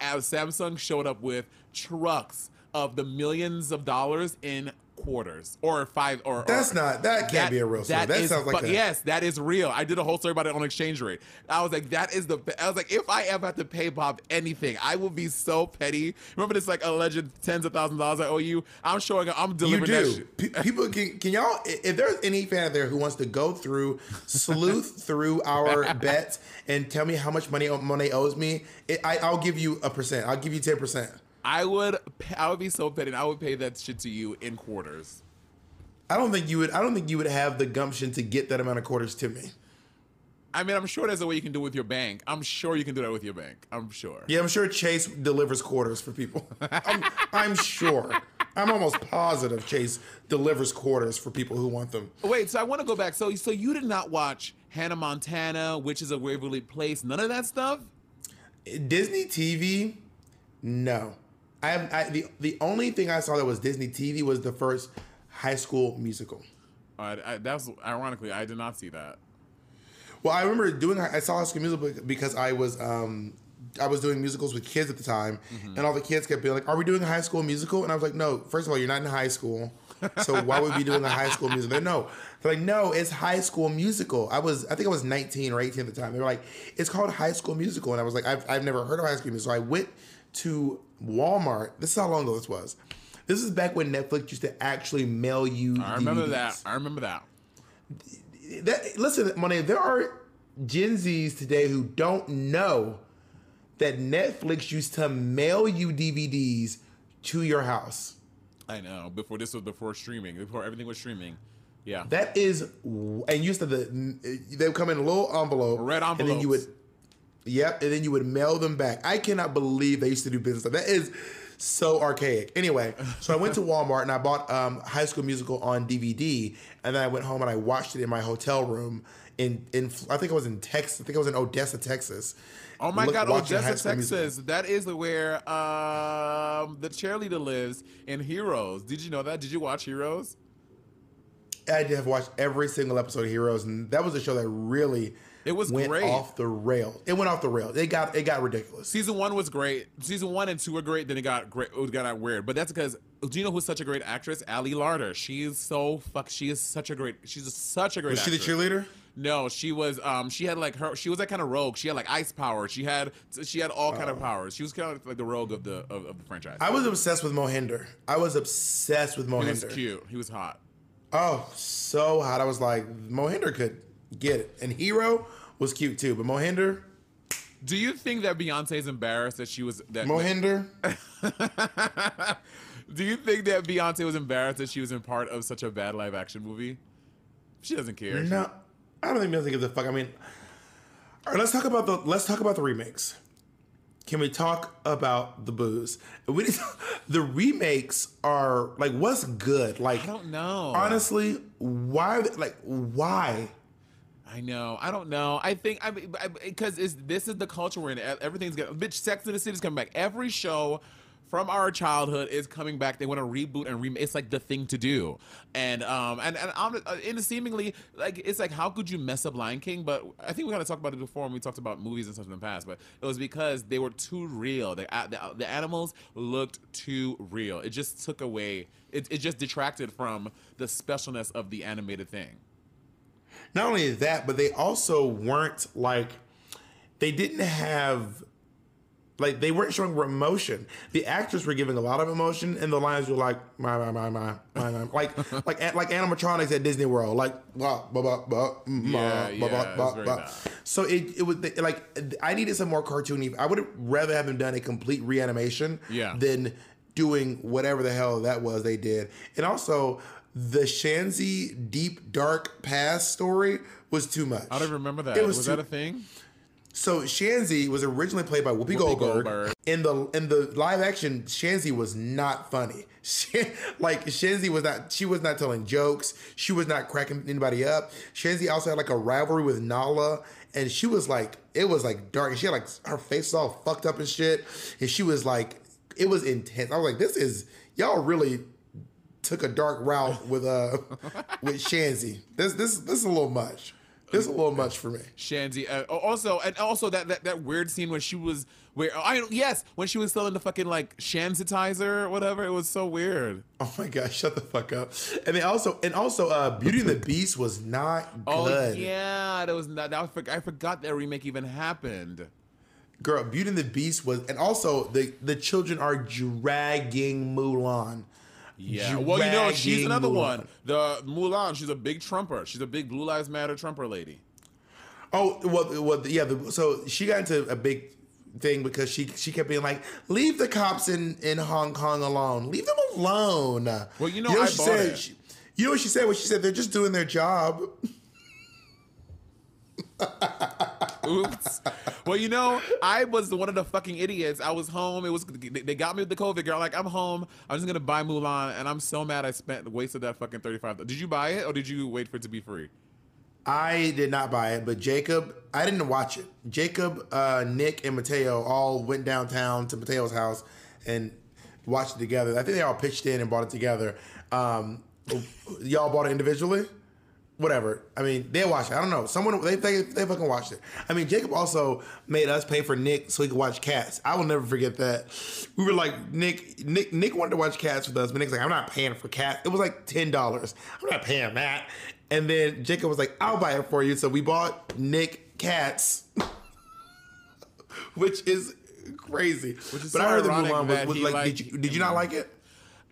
as Samsung showed up with trucks of the millions of dollars in quarters or five or That's or- not- that can't be a real story. That is- sounds like but a- yes, that is real. I did a whole story about it on X Change Rate. I was like, that is the. I was like, if I ever have to pay Bob anything, I will be so petty. Remember this like alleged tens of thousands of dollars I owe you? I'm showing. I'm You delivering that do. People can can y'all if there's any fan out there who wants to go through sleuth <laughs> through our bets and tell me how much money money owes me, it, I, I'll give you a percent. I'll give you ten percent. I would. I would be so petty. I would pay that shit to you in quarters. I don't think you would. I don't think you would have the gumption to get that amount of quarters to me. I mean, I'm sure there's a way you can do it with your bank. I'm sure you can do that with your bank. I'm sure. Yeah, I'm sure Chase delivers quarters for people. <laughs> I'm, I'm sure. I'm almost positive Chase delivers quarters for people who want them. Wait, so I want to go back. So, so you did not watch Hannah Montana, Witches of Waverly Place, none of that stuff? Disney TV, no. I have I, the the only thing I saw that was Disney TV was the first High School Musical. Uh, I, that's ironically, I did not see that. Well, I remember doing I saw High School Musical because I was um I was doing musicals with kids at the time, and all the kids kept being like, "Are we doing a High School Musical?" And I was like, "No. First of all, you're not in high school, so why would we be doing a High School Musical?" They're no. They're like, "No, it's High School Musical." I was I think I was 19 or 18 at the time. They were like, "It's called High School Musical," and I was like, "I've I've never heard of High School Musical." So I went to Walmart. This is how long ago this was. This is back when Netflix used to actually mail you. I remember DVDs that. I remember that. that listen, Monet, there are Gen Zs today who don't know that Netflix used to mail you DVDs to your house. I know. Before this was before streaming. Before everything was streaming. Yeah. That is, and used to the they would come in a little envelope, Red envelope, and then you would. Yep, and then you would mail them back. I cannot believe they used to do business. like That is so archaic. Anyway, so I went to Walmart and I bought um, High School Musical on DVD, and then I went home and I watched it in my hotel room in in I think I was in Texas. I think I was in Odessa, Texas. Oh my Look- God, Odessa. Texas. That is where um, the cheerleader lives in Heroes. Did you know that? Did you watch Heroes? I did have watched every single episode of Heroes, and that was a show that really It was went great. off the rails. It went off the rails. It got it got ridiculous. Season one was great. Season one and two were great. Then it got great. It got weird. But that's because do you know who's such a great actress? Ali Larter. She is so fuck. She is such a great. She's a, such a great. Was she the cheerleader? No, she was. Um, she had like her. She was that kind of rogue. She had like ice power. She had. She had all kind of powers. She was kind of like the rogue of the of, of the franchise. I was obsessed with Mohinder. I was obsessed with Mohinder. he was cute. He was hot. Oh, so hot. I was like, Mohinder could get it. And Hero was cute too, but Mohinder, Do you think that Beyonce is embarrassed that she was that? Mohinder, <laughs> Do you think that Beyonce was embarrassed that she was in part of such a bad live action movie? She doesn't care. no, I don't think Beyonce gives a fuck. I mean, all right, let's talk about the let's talk about the remakes. Can we talk about the booze? We need <laughs> the remakes are like what's good? Like I don't know. honestly, why? Like why? I know. I don't know. I think I because it's this is the culture we're in. Everything's getting bitch. Sex in the City's coming back. Every show from our childhood is coming back. They want to reboot and remake. It's like the thing to do. And um and and I'm uh, and seemingly like it's like how could you mess up Lion King? But I think we kind of talked about it before when we talked about movies and stuff in the past. But it was because they were too real. The the, the animals looked too real. It just took away. It it just detracted from the specialness of the animated thing. Not only that, but they also weren't like they didn't have like they weren't showing emotion. The actors were giving a lot of emotion, and the lines were like my my my my my, my. like <laughs> like like animatronics at Disney World, like blah blah blah blah mm, Yeah, blah, yeah, blah, blah, blah. So it it was like I needed some more cartoony. I would rather have them done a complete reanimation Yeah. than doing whatever the hell that was they did. And also the Shenzi deep dark past story was too much. I don't remember that. It was was that a thing? So Shenzi was originally played by Whoopi, Goldberg. Goldberg. In the in the live action, Shenzi was not funny. <laughs> She, like Shenzi was not. She was not telling jokes. She was not cracking anybody up. Shenzi also had like a rivalry with Nala, and she was like, it was like dark. And she had like her face all fucked up and shit. And she was like, it was intense. I was like, this is y'all really took a dark route with uh <laughs> with Shenzi. This this this is a little much. This is a little much for me. Shandy. Uh, also, and also that, that that weird scene when she was where I yes when she was selling the fucking like shanzitizer or whatever. It was so weird. Oh my god, <laughs> shut the fuck up. And then also and also uh Beauty and the Beast was not Oh good. yeah, that was not. That was, I forgot that remake even happened. Girl, Beauty and the Beast was and also the the children are dragging Mulan. Yeah. Well, you know, she's another Mulan. one. The Mulan. She's a big Trumper. She's a big Blue Lives Matter Trumper lady. Oh well, well yeah. The, so she got into a big thing because she she kept being like, "Leave the cops in in Hong Kong alone. Leave them alone." Well, you know, what I she bought said. it. She- you know what she said? What she said? They're just doing their job. <laughs> Oops. well, you know, I was one of the fucking idiots. I was home. It was they got me with the COVID girl. Like I'm home. I'm just gonna buy Mulan, and I'm so mad I spent wasted that fucking thirty five. Did you buy it or did you wait for it to be free? I did not buy it, but Jacob, I didn't watch it. Jacob, uh, Nick, and Mateo all went downtown to Mateo's house and watched it together. I think they all pitched in and bought it together. Um, y'all bought it individually? Whatever. I mean, they watched it. I don't know. Someone they, they they fucking watched it. I mean, Jacob also made us pay for Nick so he could watch Cats. I will never forget that. We were like, Nick, Nick, Nick wanted to watch Cats with us, but Nick's like, I'm not paying for Cats. It was like ten dollars. I'm not paying that. And then Jacob was like, I'll buy it for you. So we bought Nick Cats, <laughs> which is crazy. Which is but so I heard that ironic Mulan was, was like, did you did you not like it?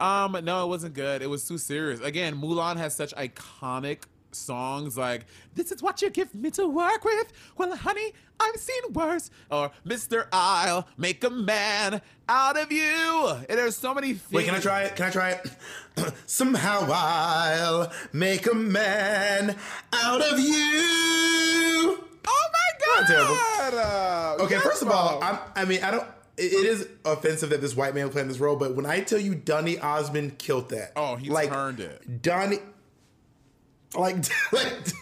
Um, no, it wasn't good. It was too serious. Again, Mulan has such iconic songs like "This is what you give me to work with." Well, honey, I've seen worse. Or "Mr. I'll make a man out of you." And there's so many. Things. Wait, can I try it? Can I try it? <clears throat> Somehow I'll make a man out of you. Oh my god! Uh, Okay, first of all. I'm, I mean, I don't. It, it is offensive that this white man playing this role, but when I tell you Donny Osmond killed that, Oh, he like, turned it. Donny, like, <laughs> like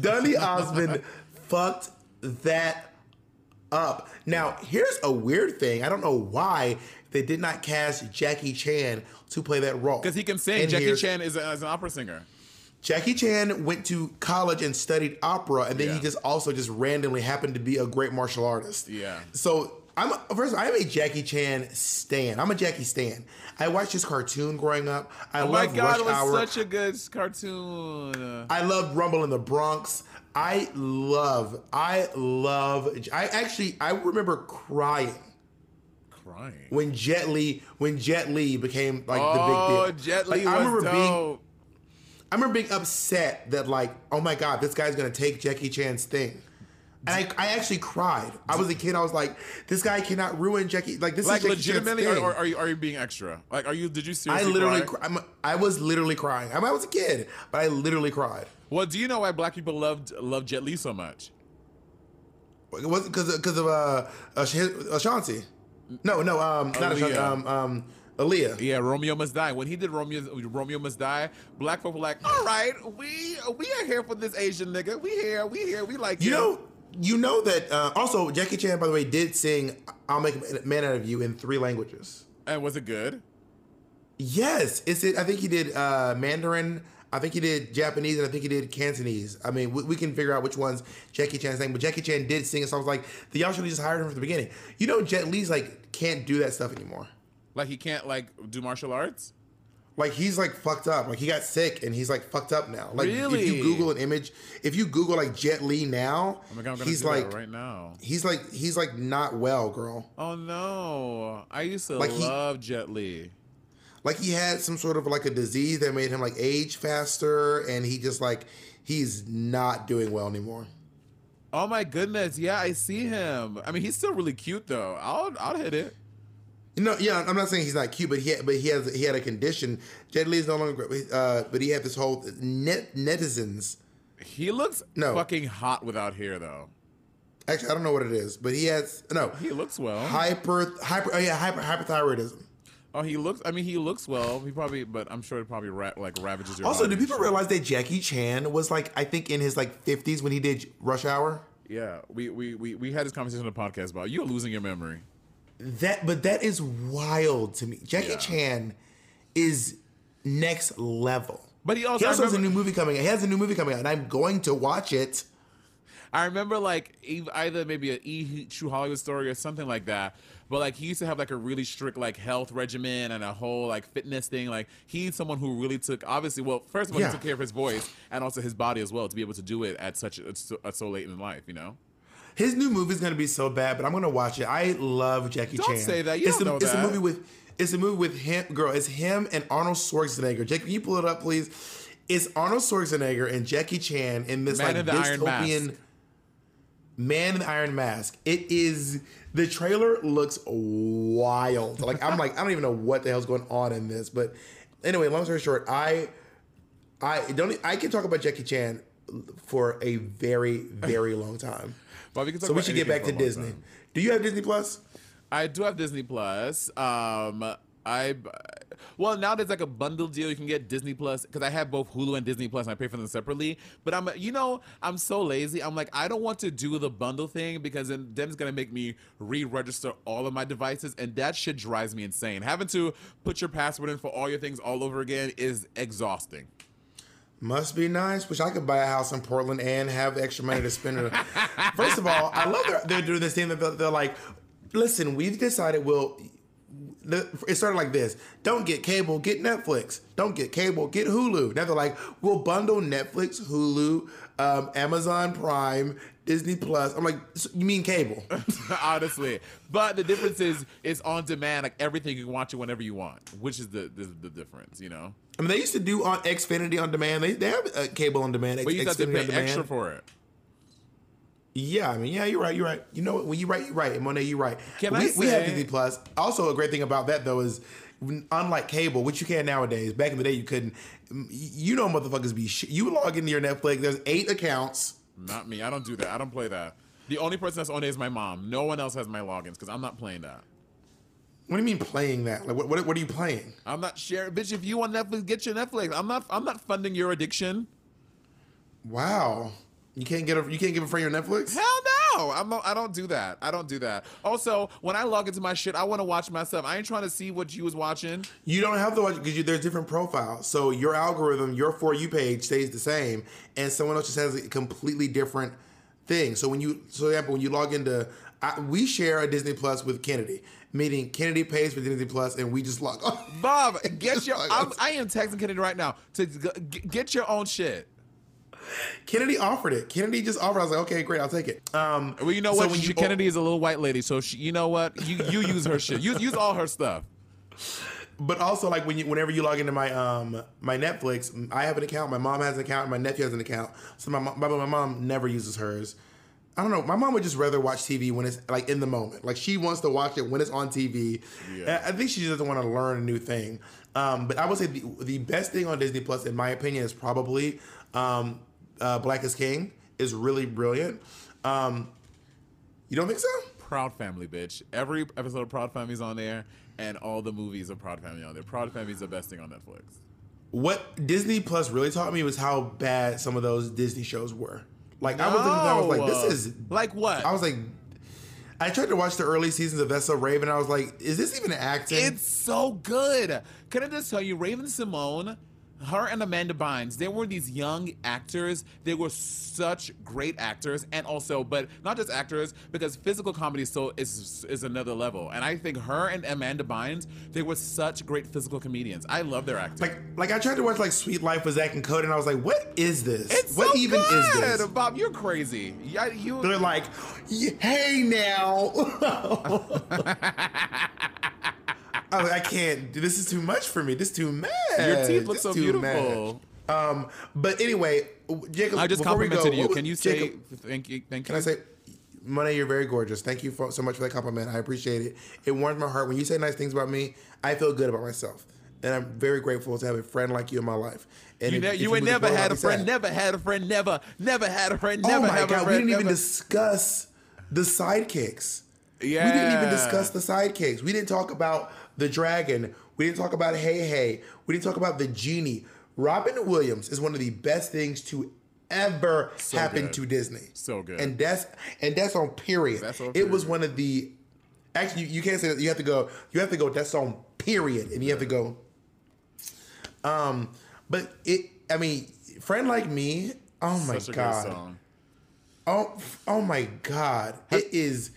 Donny <laughs> Osmond fucked that up. Now, here's a weird thing. I don't know why they did not cast Jackie Chan to play that role because he can sing. And Jackie Chan is, a, is an opera singer. Jackie Chan went to college and studied opera, and then Yeah. he just also just randomly happened to be a great martial artist. Yeah. So I'm first. I'm a Jackie Chan stan. I'm a Jackie stan. I watched his cartoon growing up. I Oh my love god, Rush it was Hour. such a good cartoon. I love Rumble in the Bronx. I love. I love. I actually. I remember crying Crying. when Jet Li when Jet Li became like oh, the big deal. Oh, Jet Li Like, I remember was being. I remember being upset that like, oh my god, this guy's gonna take Jackie Chan's thing. And I, I actually cried. I was a kid. I was like, this guy cannot ruin Jackie. Like this like is Jackie legitimately, or, thing. or are you are you being extra? Like, are you? Did you seriously? I literally, cry? I'm, I was literally crying. I, mean, I was a kid, but I literally cried. Well, do you know why black people loved loved Jet Li so much? It wasn't because because of uh, Ash- Ashanti. No, no, um, not Ashanti. Um, um, Aaliyah. Yeah, Romeo Must Die. When he did Romeo Romeo Must Die, black folk were like, "All right, we we are here for this Asian nigga. We here, we here, we like You him." know, you know that. Uh, also, Jackie Chan, by the way, did sing "I'll Make a Man Out of You" in three languages. And was it good? Yes, it's it. I think he did uh, Mandarin. I think he did Japanese, and I think he did Cantonese. I mean, we, we can figure out which ones Jackie Chan sang, but Jackie Chan did sing, so I was like, the y'all should have just hired him from the beginning. You know, Jet Li's like can't do that stuff anymore. Like he can't like do martial arts? Like he's like fucked up. Like he got sick and he's like fucked up now. Like if you Google an image, if you Google like Jet Li now, Oh my god, I'm he's like right now. he's like he's like not well, girl. Oh no, I used to Like he- love Jet Li. Like he had some sort of like a disease that made him like age faster, and he just like he's not doing well anymore. Oh my goodness, yeah, I see him. I mean, he's still really cute though. I'll I'll hit it. No, yeah, I'm not saying he's not cute, but he had, but he has he had a condition. Jet Li is no longer, uh, but he had this whole net netizens. He looks No. fucking hot without hair though. Actually, I don't know what it is, but he has no He looks well. hyper hyper oh yeah hyper hyperthyroidism. Oh, he looks. I mean, he looks well. He probably, but I'm sure it probably ra- like ravages your. Also, do people shit. realize that Jackie Chan was like I think in his like 50s when he did Rush Hour? Yeah, we we we, we had this conversation on the podcast about you losing your memory. That but that is wild to me. Jackie Yeah. Chan is next level. But he also, He also I has a new movie coming out. He has a new movie coming out, and I'm going to watch it. I remember like either maybe a E True Hollywood story or something like that. But like he used to have like a really strict like health regimen and a whole like fitness thing. Like he's someone who really took obviously well first of all Yeah. he took care of his voice and also his body as well to be able to do it at such a, so late in life. You know. His new movie is going to be so bad, but I'm going to watch it. I love Jackie Don't Chan. say that. You it's don't a, know It's that. a movie with. It's a movie with him, girl. It's him and Arnold Schwarzenegger. Jake, can you pull it up, please? It's Arnold Schwarzenegger and Jackie Chan in this Man like in the Iron dystopian. Man in the Iron Mask. It is the trailer looks wild. Like I'm like I don't even know what the hell's going on in this. But anyway, long story short, I I don't I can talk about Jackie Chan for a very very long time. Well, we can talk So we should get back to for a long Disney. time. Do you have Disney Plus? I do have Disney Plus. Um, I well now there's like a bundle deal. You can get Disney Plus because I have both Hulu and Disney Plus, and I pay for them separately. But I'm you know I'm so lazy. I'm like I don't want to do the bundle thing because then it's gonna make me re-register all of my devices, and that shit drives me insane. Having to put your password in for all your things all over again is exhausting. Must be nice. Wish I could buy a house in Portland and have extra money to spend. <laughs> First of all, I love they're, they're doing this thing that they're, they're like, listen, we've decided we'll. It started like this: don't get cable, get Netflix. Don't get cable, get Hulu. Now they're like, we'll bundle Netflix, Hulu, um, Amazon Prime, Disney Plus. I'm like, "So you mean cable? <laughs> honestly. But the difference is it's on demand, like everything you can watch it whenever you want, which is the the, the difference, you know. I mean, they used to do on Xfinity on demand. They, they have uh, cable on demand. But you got to pay extra for it. Yeah, I mean, yeah, you're right. You're right. You know what? When you right, you're right. And Monet, you're right. Can we, I we have say- Disney Plus. Also, a great thing about that though is, unlike cable, which you can nowadays. Back in the day, you couldn't. You know, motherfuckers be. Sh- you log into your Netflix. There's eight accounts. Not me. I don't do that. I don't play that. The only person that's on it is my mom. No one else has my logins because I'm not playing that. What do you mean playing that? Like, what, what, what are you playing? I'm not sharing. Bitch, if you want Netflix, get your Netflix. I'm not. I'm not funding your addiction. Wow, you can't get a. You can't give a friend your Netflix. Hell no. I'm. Not, I don't do that. I don't do that. Also, when I log into my shit, I want to watch myself. I ain't trying to see what you was watching. You don't have to watch because there's different profiles. So your algorithm, your for you page stays the same, and someone else just has a completely different thing. So when you, so for example, when you log into, I, we share a Disney Plus with Kennedy, meaning Kennedy pays for Disney Plus, and we just log. on. Bob, get <laughs> your. I'm, I am texting Kennedy right now to g- get your own shit. Kennedy offered it. Kennedy just offered. I was like, okay, great, I'll take it. Um, Well, you know so what? when She, you- Kennedy is a little white lady, so she, you know what? You you use her shit. Use use all her stuff. But also, like when you, whenever you log into my um my Netflix, I have an account. My mom has an account. My nephew has an account. So my mom, my, my mom never uses hers. I don't know. My mom would just rather watch TV when it's like in the moment. Like she wants to watch it when it's on TV. Yeah. I I think she just doesn't want to learn a new thing. Um, but I would say the, the best thing on Disney Plus, in my opinion, is probably um, uh, Black is King. is really brilliant. Um, you don't think so? Proud Family, bitch. Every episode of Proud Family's on there, and all the movies of Proud Family on there. Proud Family's the best thing on Netflix. What Disney Plus really taught me was how bad some of those Disney shows were. Like I was looking at that, I was like, this is like what? I was like, I tried to watch the early seasons of So Raven. I was like, is this even acting? It's so good. Can I just tell you, Raven-Symoné, her and Amanda Bynes, they were these young actors. They were such great actors, and also, but not just actors, because physical comedy still is is another level. And I think her and Amanda Bynes, they were such great physical comedians. I love their acting. like, like I tried to watch like Suite Life with Zack and Cody, and I was like, what is this? it's what so even good. is this? Bob? You're crazy. Yeah, you. They're like, hey now. <laughs> <laughs> I, I can't. This is too much for me. This is too mad. Your teeth look This so beautiful. Um, but anyway, Jacob. I just complimented go, you. what Can was- you say Jacob, thank you? Thank Can you. I say, Money, you're very gorgeous. Thank you for, so much for that compliment. I appreciate it. It warms my heart when you say nice things about me. I feel good about myself, and I'm very grateful to have a friend like you in my life. And You, if- ne- if you ain't never had a friend, sad. never had a friend, never, never had a friend, Oh never my have a god, we didn't even discuss the sidekicks. yeah. We didn't even discuss the sidekicks. We didn't talk about the dragon. We didn't talk about Hey Hey. We didn't talk about the genie. Robin Williams is one of the best things to ever So happen good. to Disney. So good. And that's and that's on period. That's on It was one of the actually you, you can't say that. You have to go. You have to go. That's on period, and you have to go. Um, but it I mean, friend like me. Oh my Such god. Oh, oh my god. It is.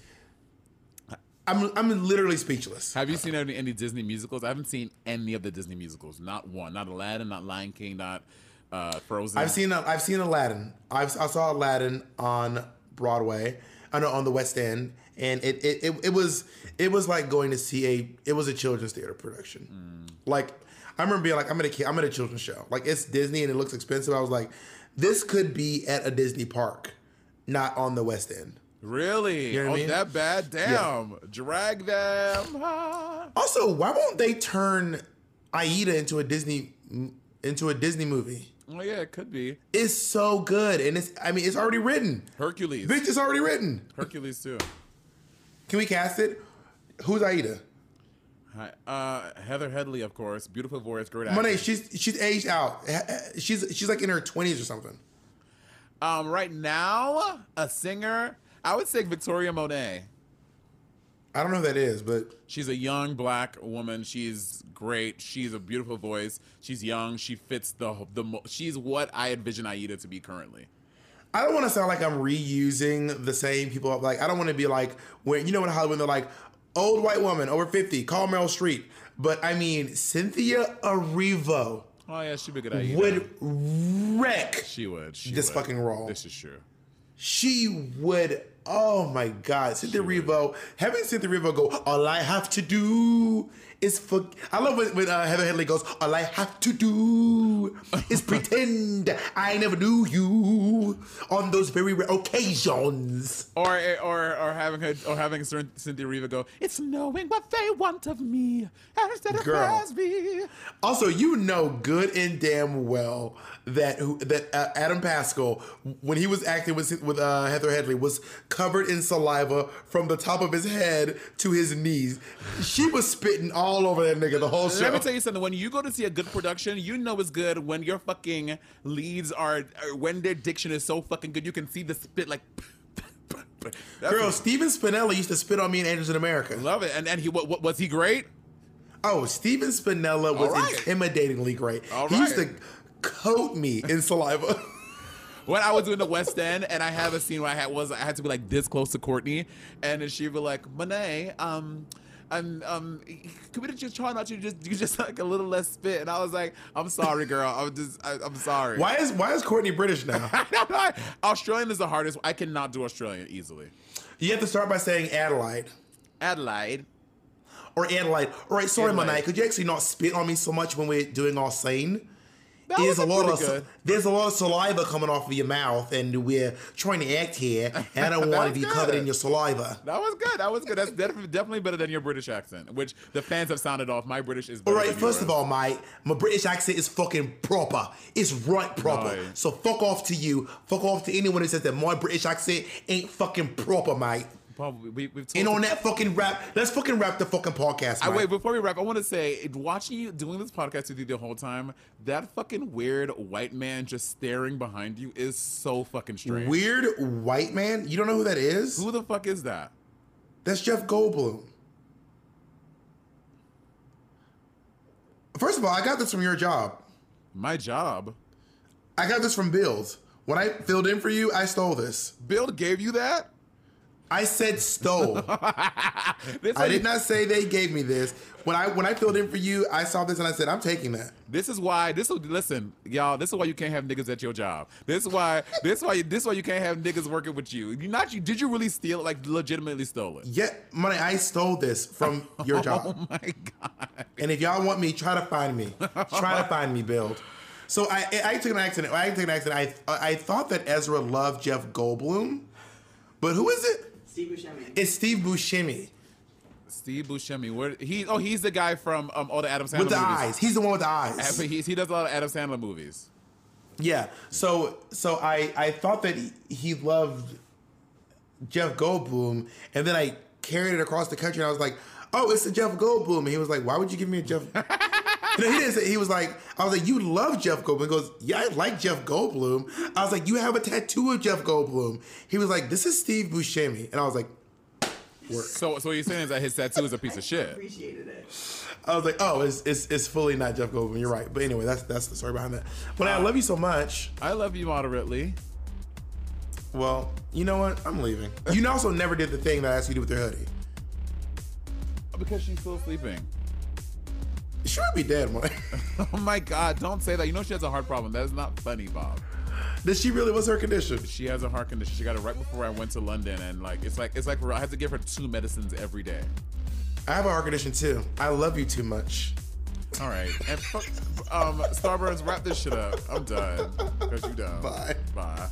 I'm I'm literally speechless. Have you seen any, any Disney musicals? I haven't seen any of the Disney musicals. Not one. Not Aladdin. Not Lion King. Not uh, Frozen. I've seen I've seen Aladdin. I've, I saw Aladdin on Broadway. I know on the West End, and it, it it it was it was like going to see a it was a children's theater production. Like I remember being like I'm at a I'm at a children's show. Like it's Disney and it looks expensive. I was like, this could be at a Disney park, not on the West End. Really? You know what I oh, mean? that bad? Damn. Drag them. Ah. Also, why won't they turn Aida into a Disney into a Disney movie? Oh yeah, it could be It's so good, and it's I mean it's already written. Hercules. Bitch, it's already written. Hercules too. Can we cast it? Who's Aida? Hi. Uh, Heather Headley, of course. Beautiful voice, great actor. Monet, she's she's aged out. She's she's like in her twenties or something. Um, right now, a singer. I would say Victoria Monet. I don't know who that is, but She's a young black woman. She's great. She's a beautiful voice. She's young. She fits the the. She's what I envision Aida to be currently. I don't want to sound like I'm reusing the same people. Like I don't want to be like when you know in Hollywood they're like old white woman over fifty, call Meryl Streep. But I mean Cynthia Erivo Oh yeah, she'd be good Aida. would wreck. She would. She this would. fucking role. This is true. She would. Oh my God, Cynthia Erivo. Having Cynthia Erivo go, all I have to do is for. I love when, when uh, Heather Headley goes, all I have to do is <laughs> pretend I never knew you on those very rare occasions. Or or or having her or having Cynthia Erivo go. It's knowing what they want of me instead of Girl. me. Also, you know good and damn well that who, that uh, Adam Pascal, when he was acting with with uh, Heather Headley, was covered in saliva from the top of his head to his knees. She was spitting all over that nigga the whole show. Let me tell you something. When you go to see a good production, you know it's good when your fucking leads are, are when their diction is so fucking good. You can see the spit like. That's <laughs> Girl, Stephen Spinella used to spit on me in Angels in America. love it. And and he what, what was he great? Oh, Stephen Spinella was right. intimidatingly great. All He used to coat me in saliva. <laughs> when I was doing the West End, and I have a scene where I had was I had to be like this close to Courtney, and then she'd be like, Monet, um. Um, um, could we just try not to just do just like a little less spit? And I was like, I'm sorry, girl. I'm just, I, I'm sorry. why is why is Courtney British now? <laughs> Australian is the hardest. I cannot do Australian easily. You have to start by saying Adelaide. Adelaide. Or Adelaide. All right, sorry, Adelaide. Monet. Could you actually not spit on me so much when we're doing our scene? That There's a lot of good. there's a lot of saliva coming off of your mouth, and we're trying to act here, and I don't want to be covered in your saliva. That was good. That was good. That's definitely, definitely better than your British accent, which the fans have sounded off. My British is all right. first yours. of all, mate, my British accent is fucking proper. It's right proper. So fuck off to you. Fuck off to anyone who says that my British accent ain't fucking proper, mate. Paul, we, we've And on that fucking rap, let's fucking wrap the fucking podcast. I wait before we wrap. I want to say, watching you doing this podcast with you the whole time, that fucking weird white man just staring behind you is so fucking strange. Weird white man. You don't know who that is? Who the fuck is that? That's Jeff Goldblum. First of all, I got this from your job. My job. I got this from Bill's. When I filled in for you, I stole this. Bill gave you that. I said stole. <laughs> I did not say they gave me this. When I when I filled in for you, I saw this and I said, I'm taking that. This is why. This is listen, y'all. This is why you can't have niggas at your job. This is why. This is why. This is why you can't have niggas working with you. You not you. Did you really steal it? Like legitimately stole it? Yeah, money, I stole this from <laughs> your job. Oh my god. And if y'all want me, try to find me. Try to find me, build. So I I took an accident. I took an accident. I I thought that Ezra loved Jeff Goldblum, but who is it? Steve Buscemi. It's Steve Buscemi Steve Buscemi. Where he? Oh, he's the guy from um, all the Adam Sandler with the movies. eyes. He's the one with the eyes. But he's, he does a lot of Adam Sandler movies. Yeah. So so I I thought that he, he loved Jeff Goldblum, and then I carried it across the country, and I was like, "Oh, it's a Jeff Goldblum." And he was like, "Why would you give me a Jeff?" <laughs> no, he didn't say. He was like, "I was like, you love Jeff Goldblum." He goes, "Yeah, I like Jeff Goldblum." I was like, "You have a tattoo of Jeff Goldblum." He was like, "This is Steve Buscemi," and I was like, work. So, so what you're saying is that his tattoo is a piece of shit. Appreciated it. I was like, oh, it's, it's it's fully not Jeff Goldblum. You're right. But anyway, that's that's the story behind that. But I uh, love you so much. I love you moderately. Well, you know what? I'm leaving. You also never did the thing that I asked you to do with your hoodie. Because she's still sleeping. She would be dead, man. <laughs> Oh my God! Don't say that. You know she has a heart problem. That is not funny, Bob. Did she really? What's her condition? She has a heart condition. She got it right before I went to London, and like it's like it's like I have to give her two medicines every day. I have a heart condition too. I love you too much. All right, and fuck, um, Starburns, wrap this shit up. I'm done. Cause you done. Bye. Bye.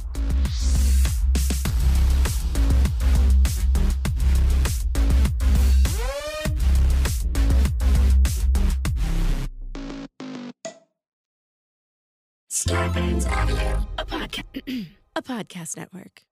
Avenue. a podcast <clears throat> a podcast network.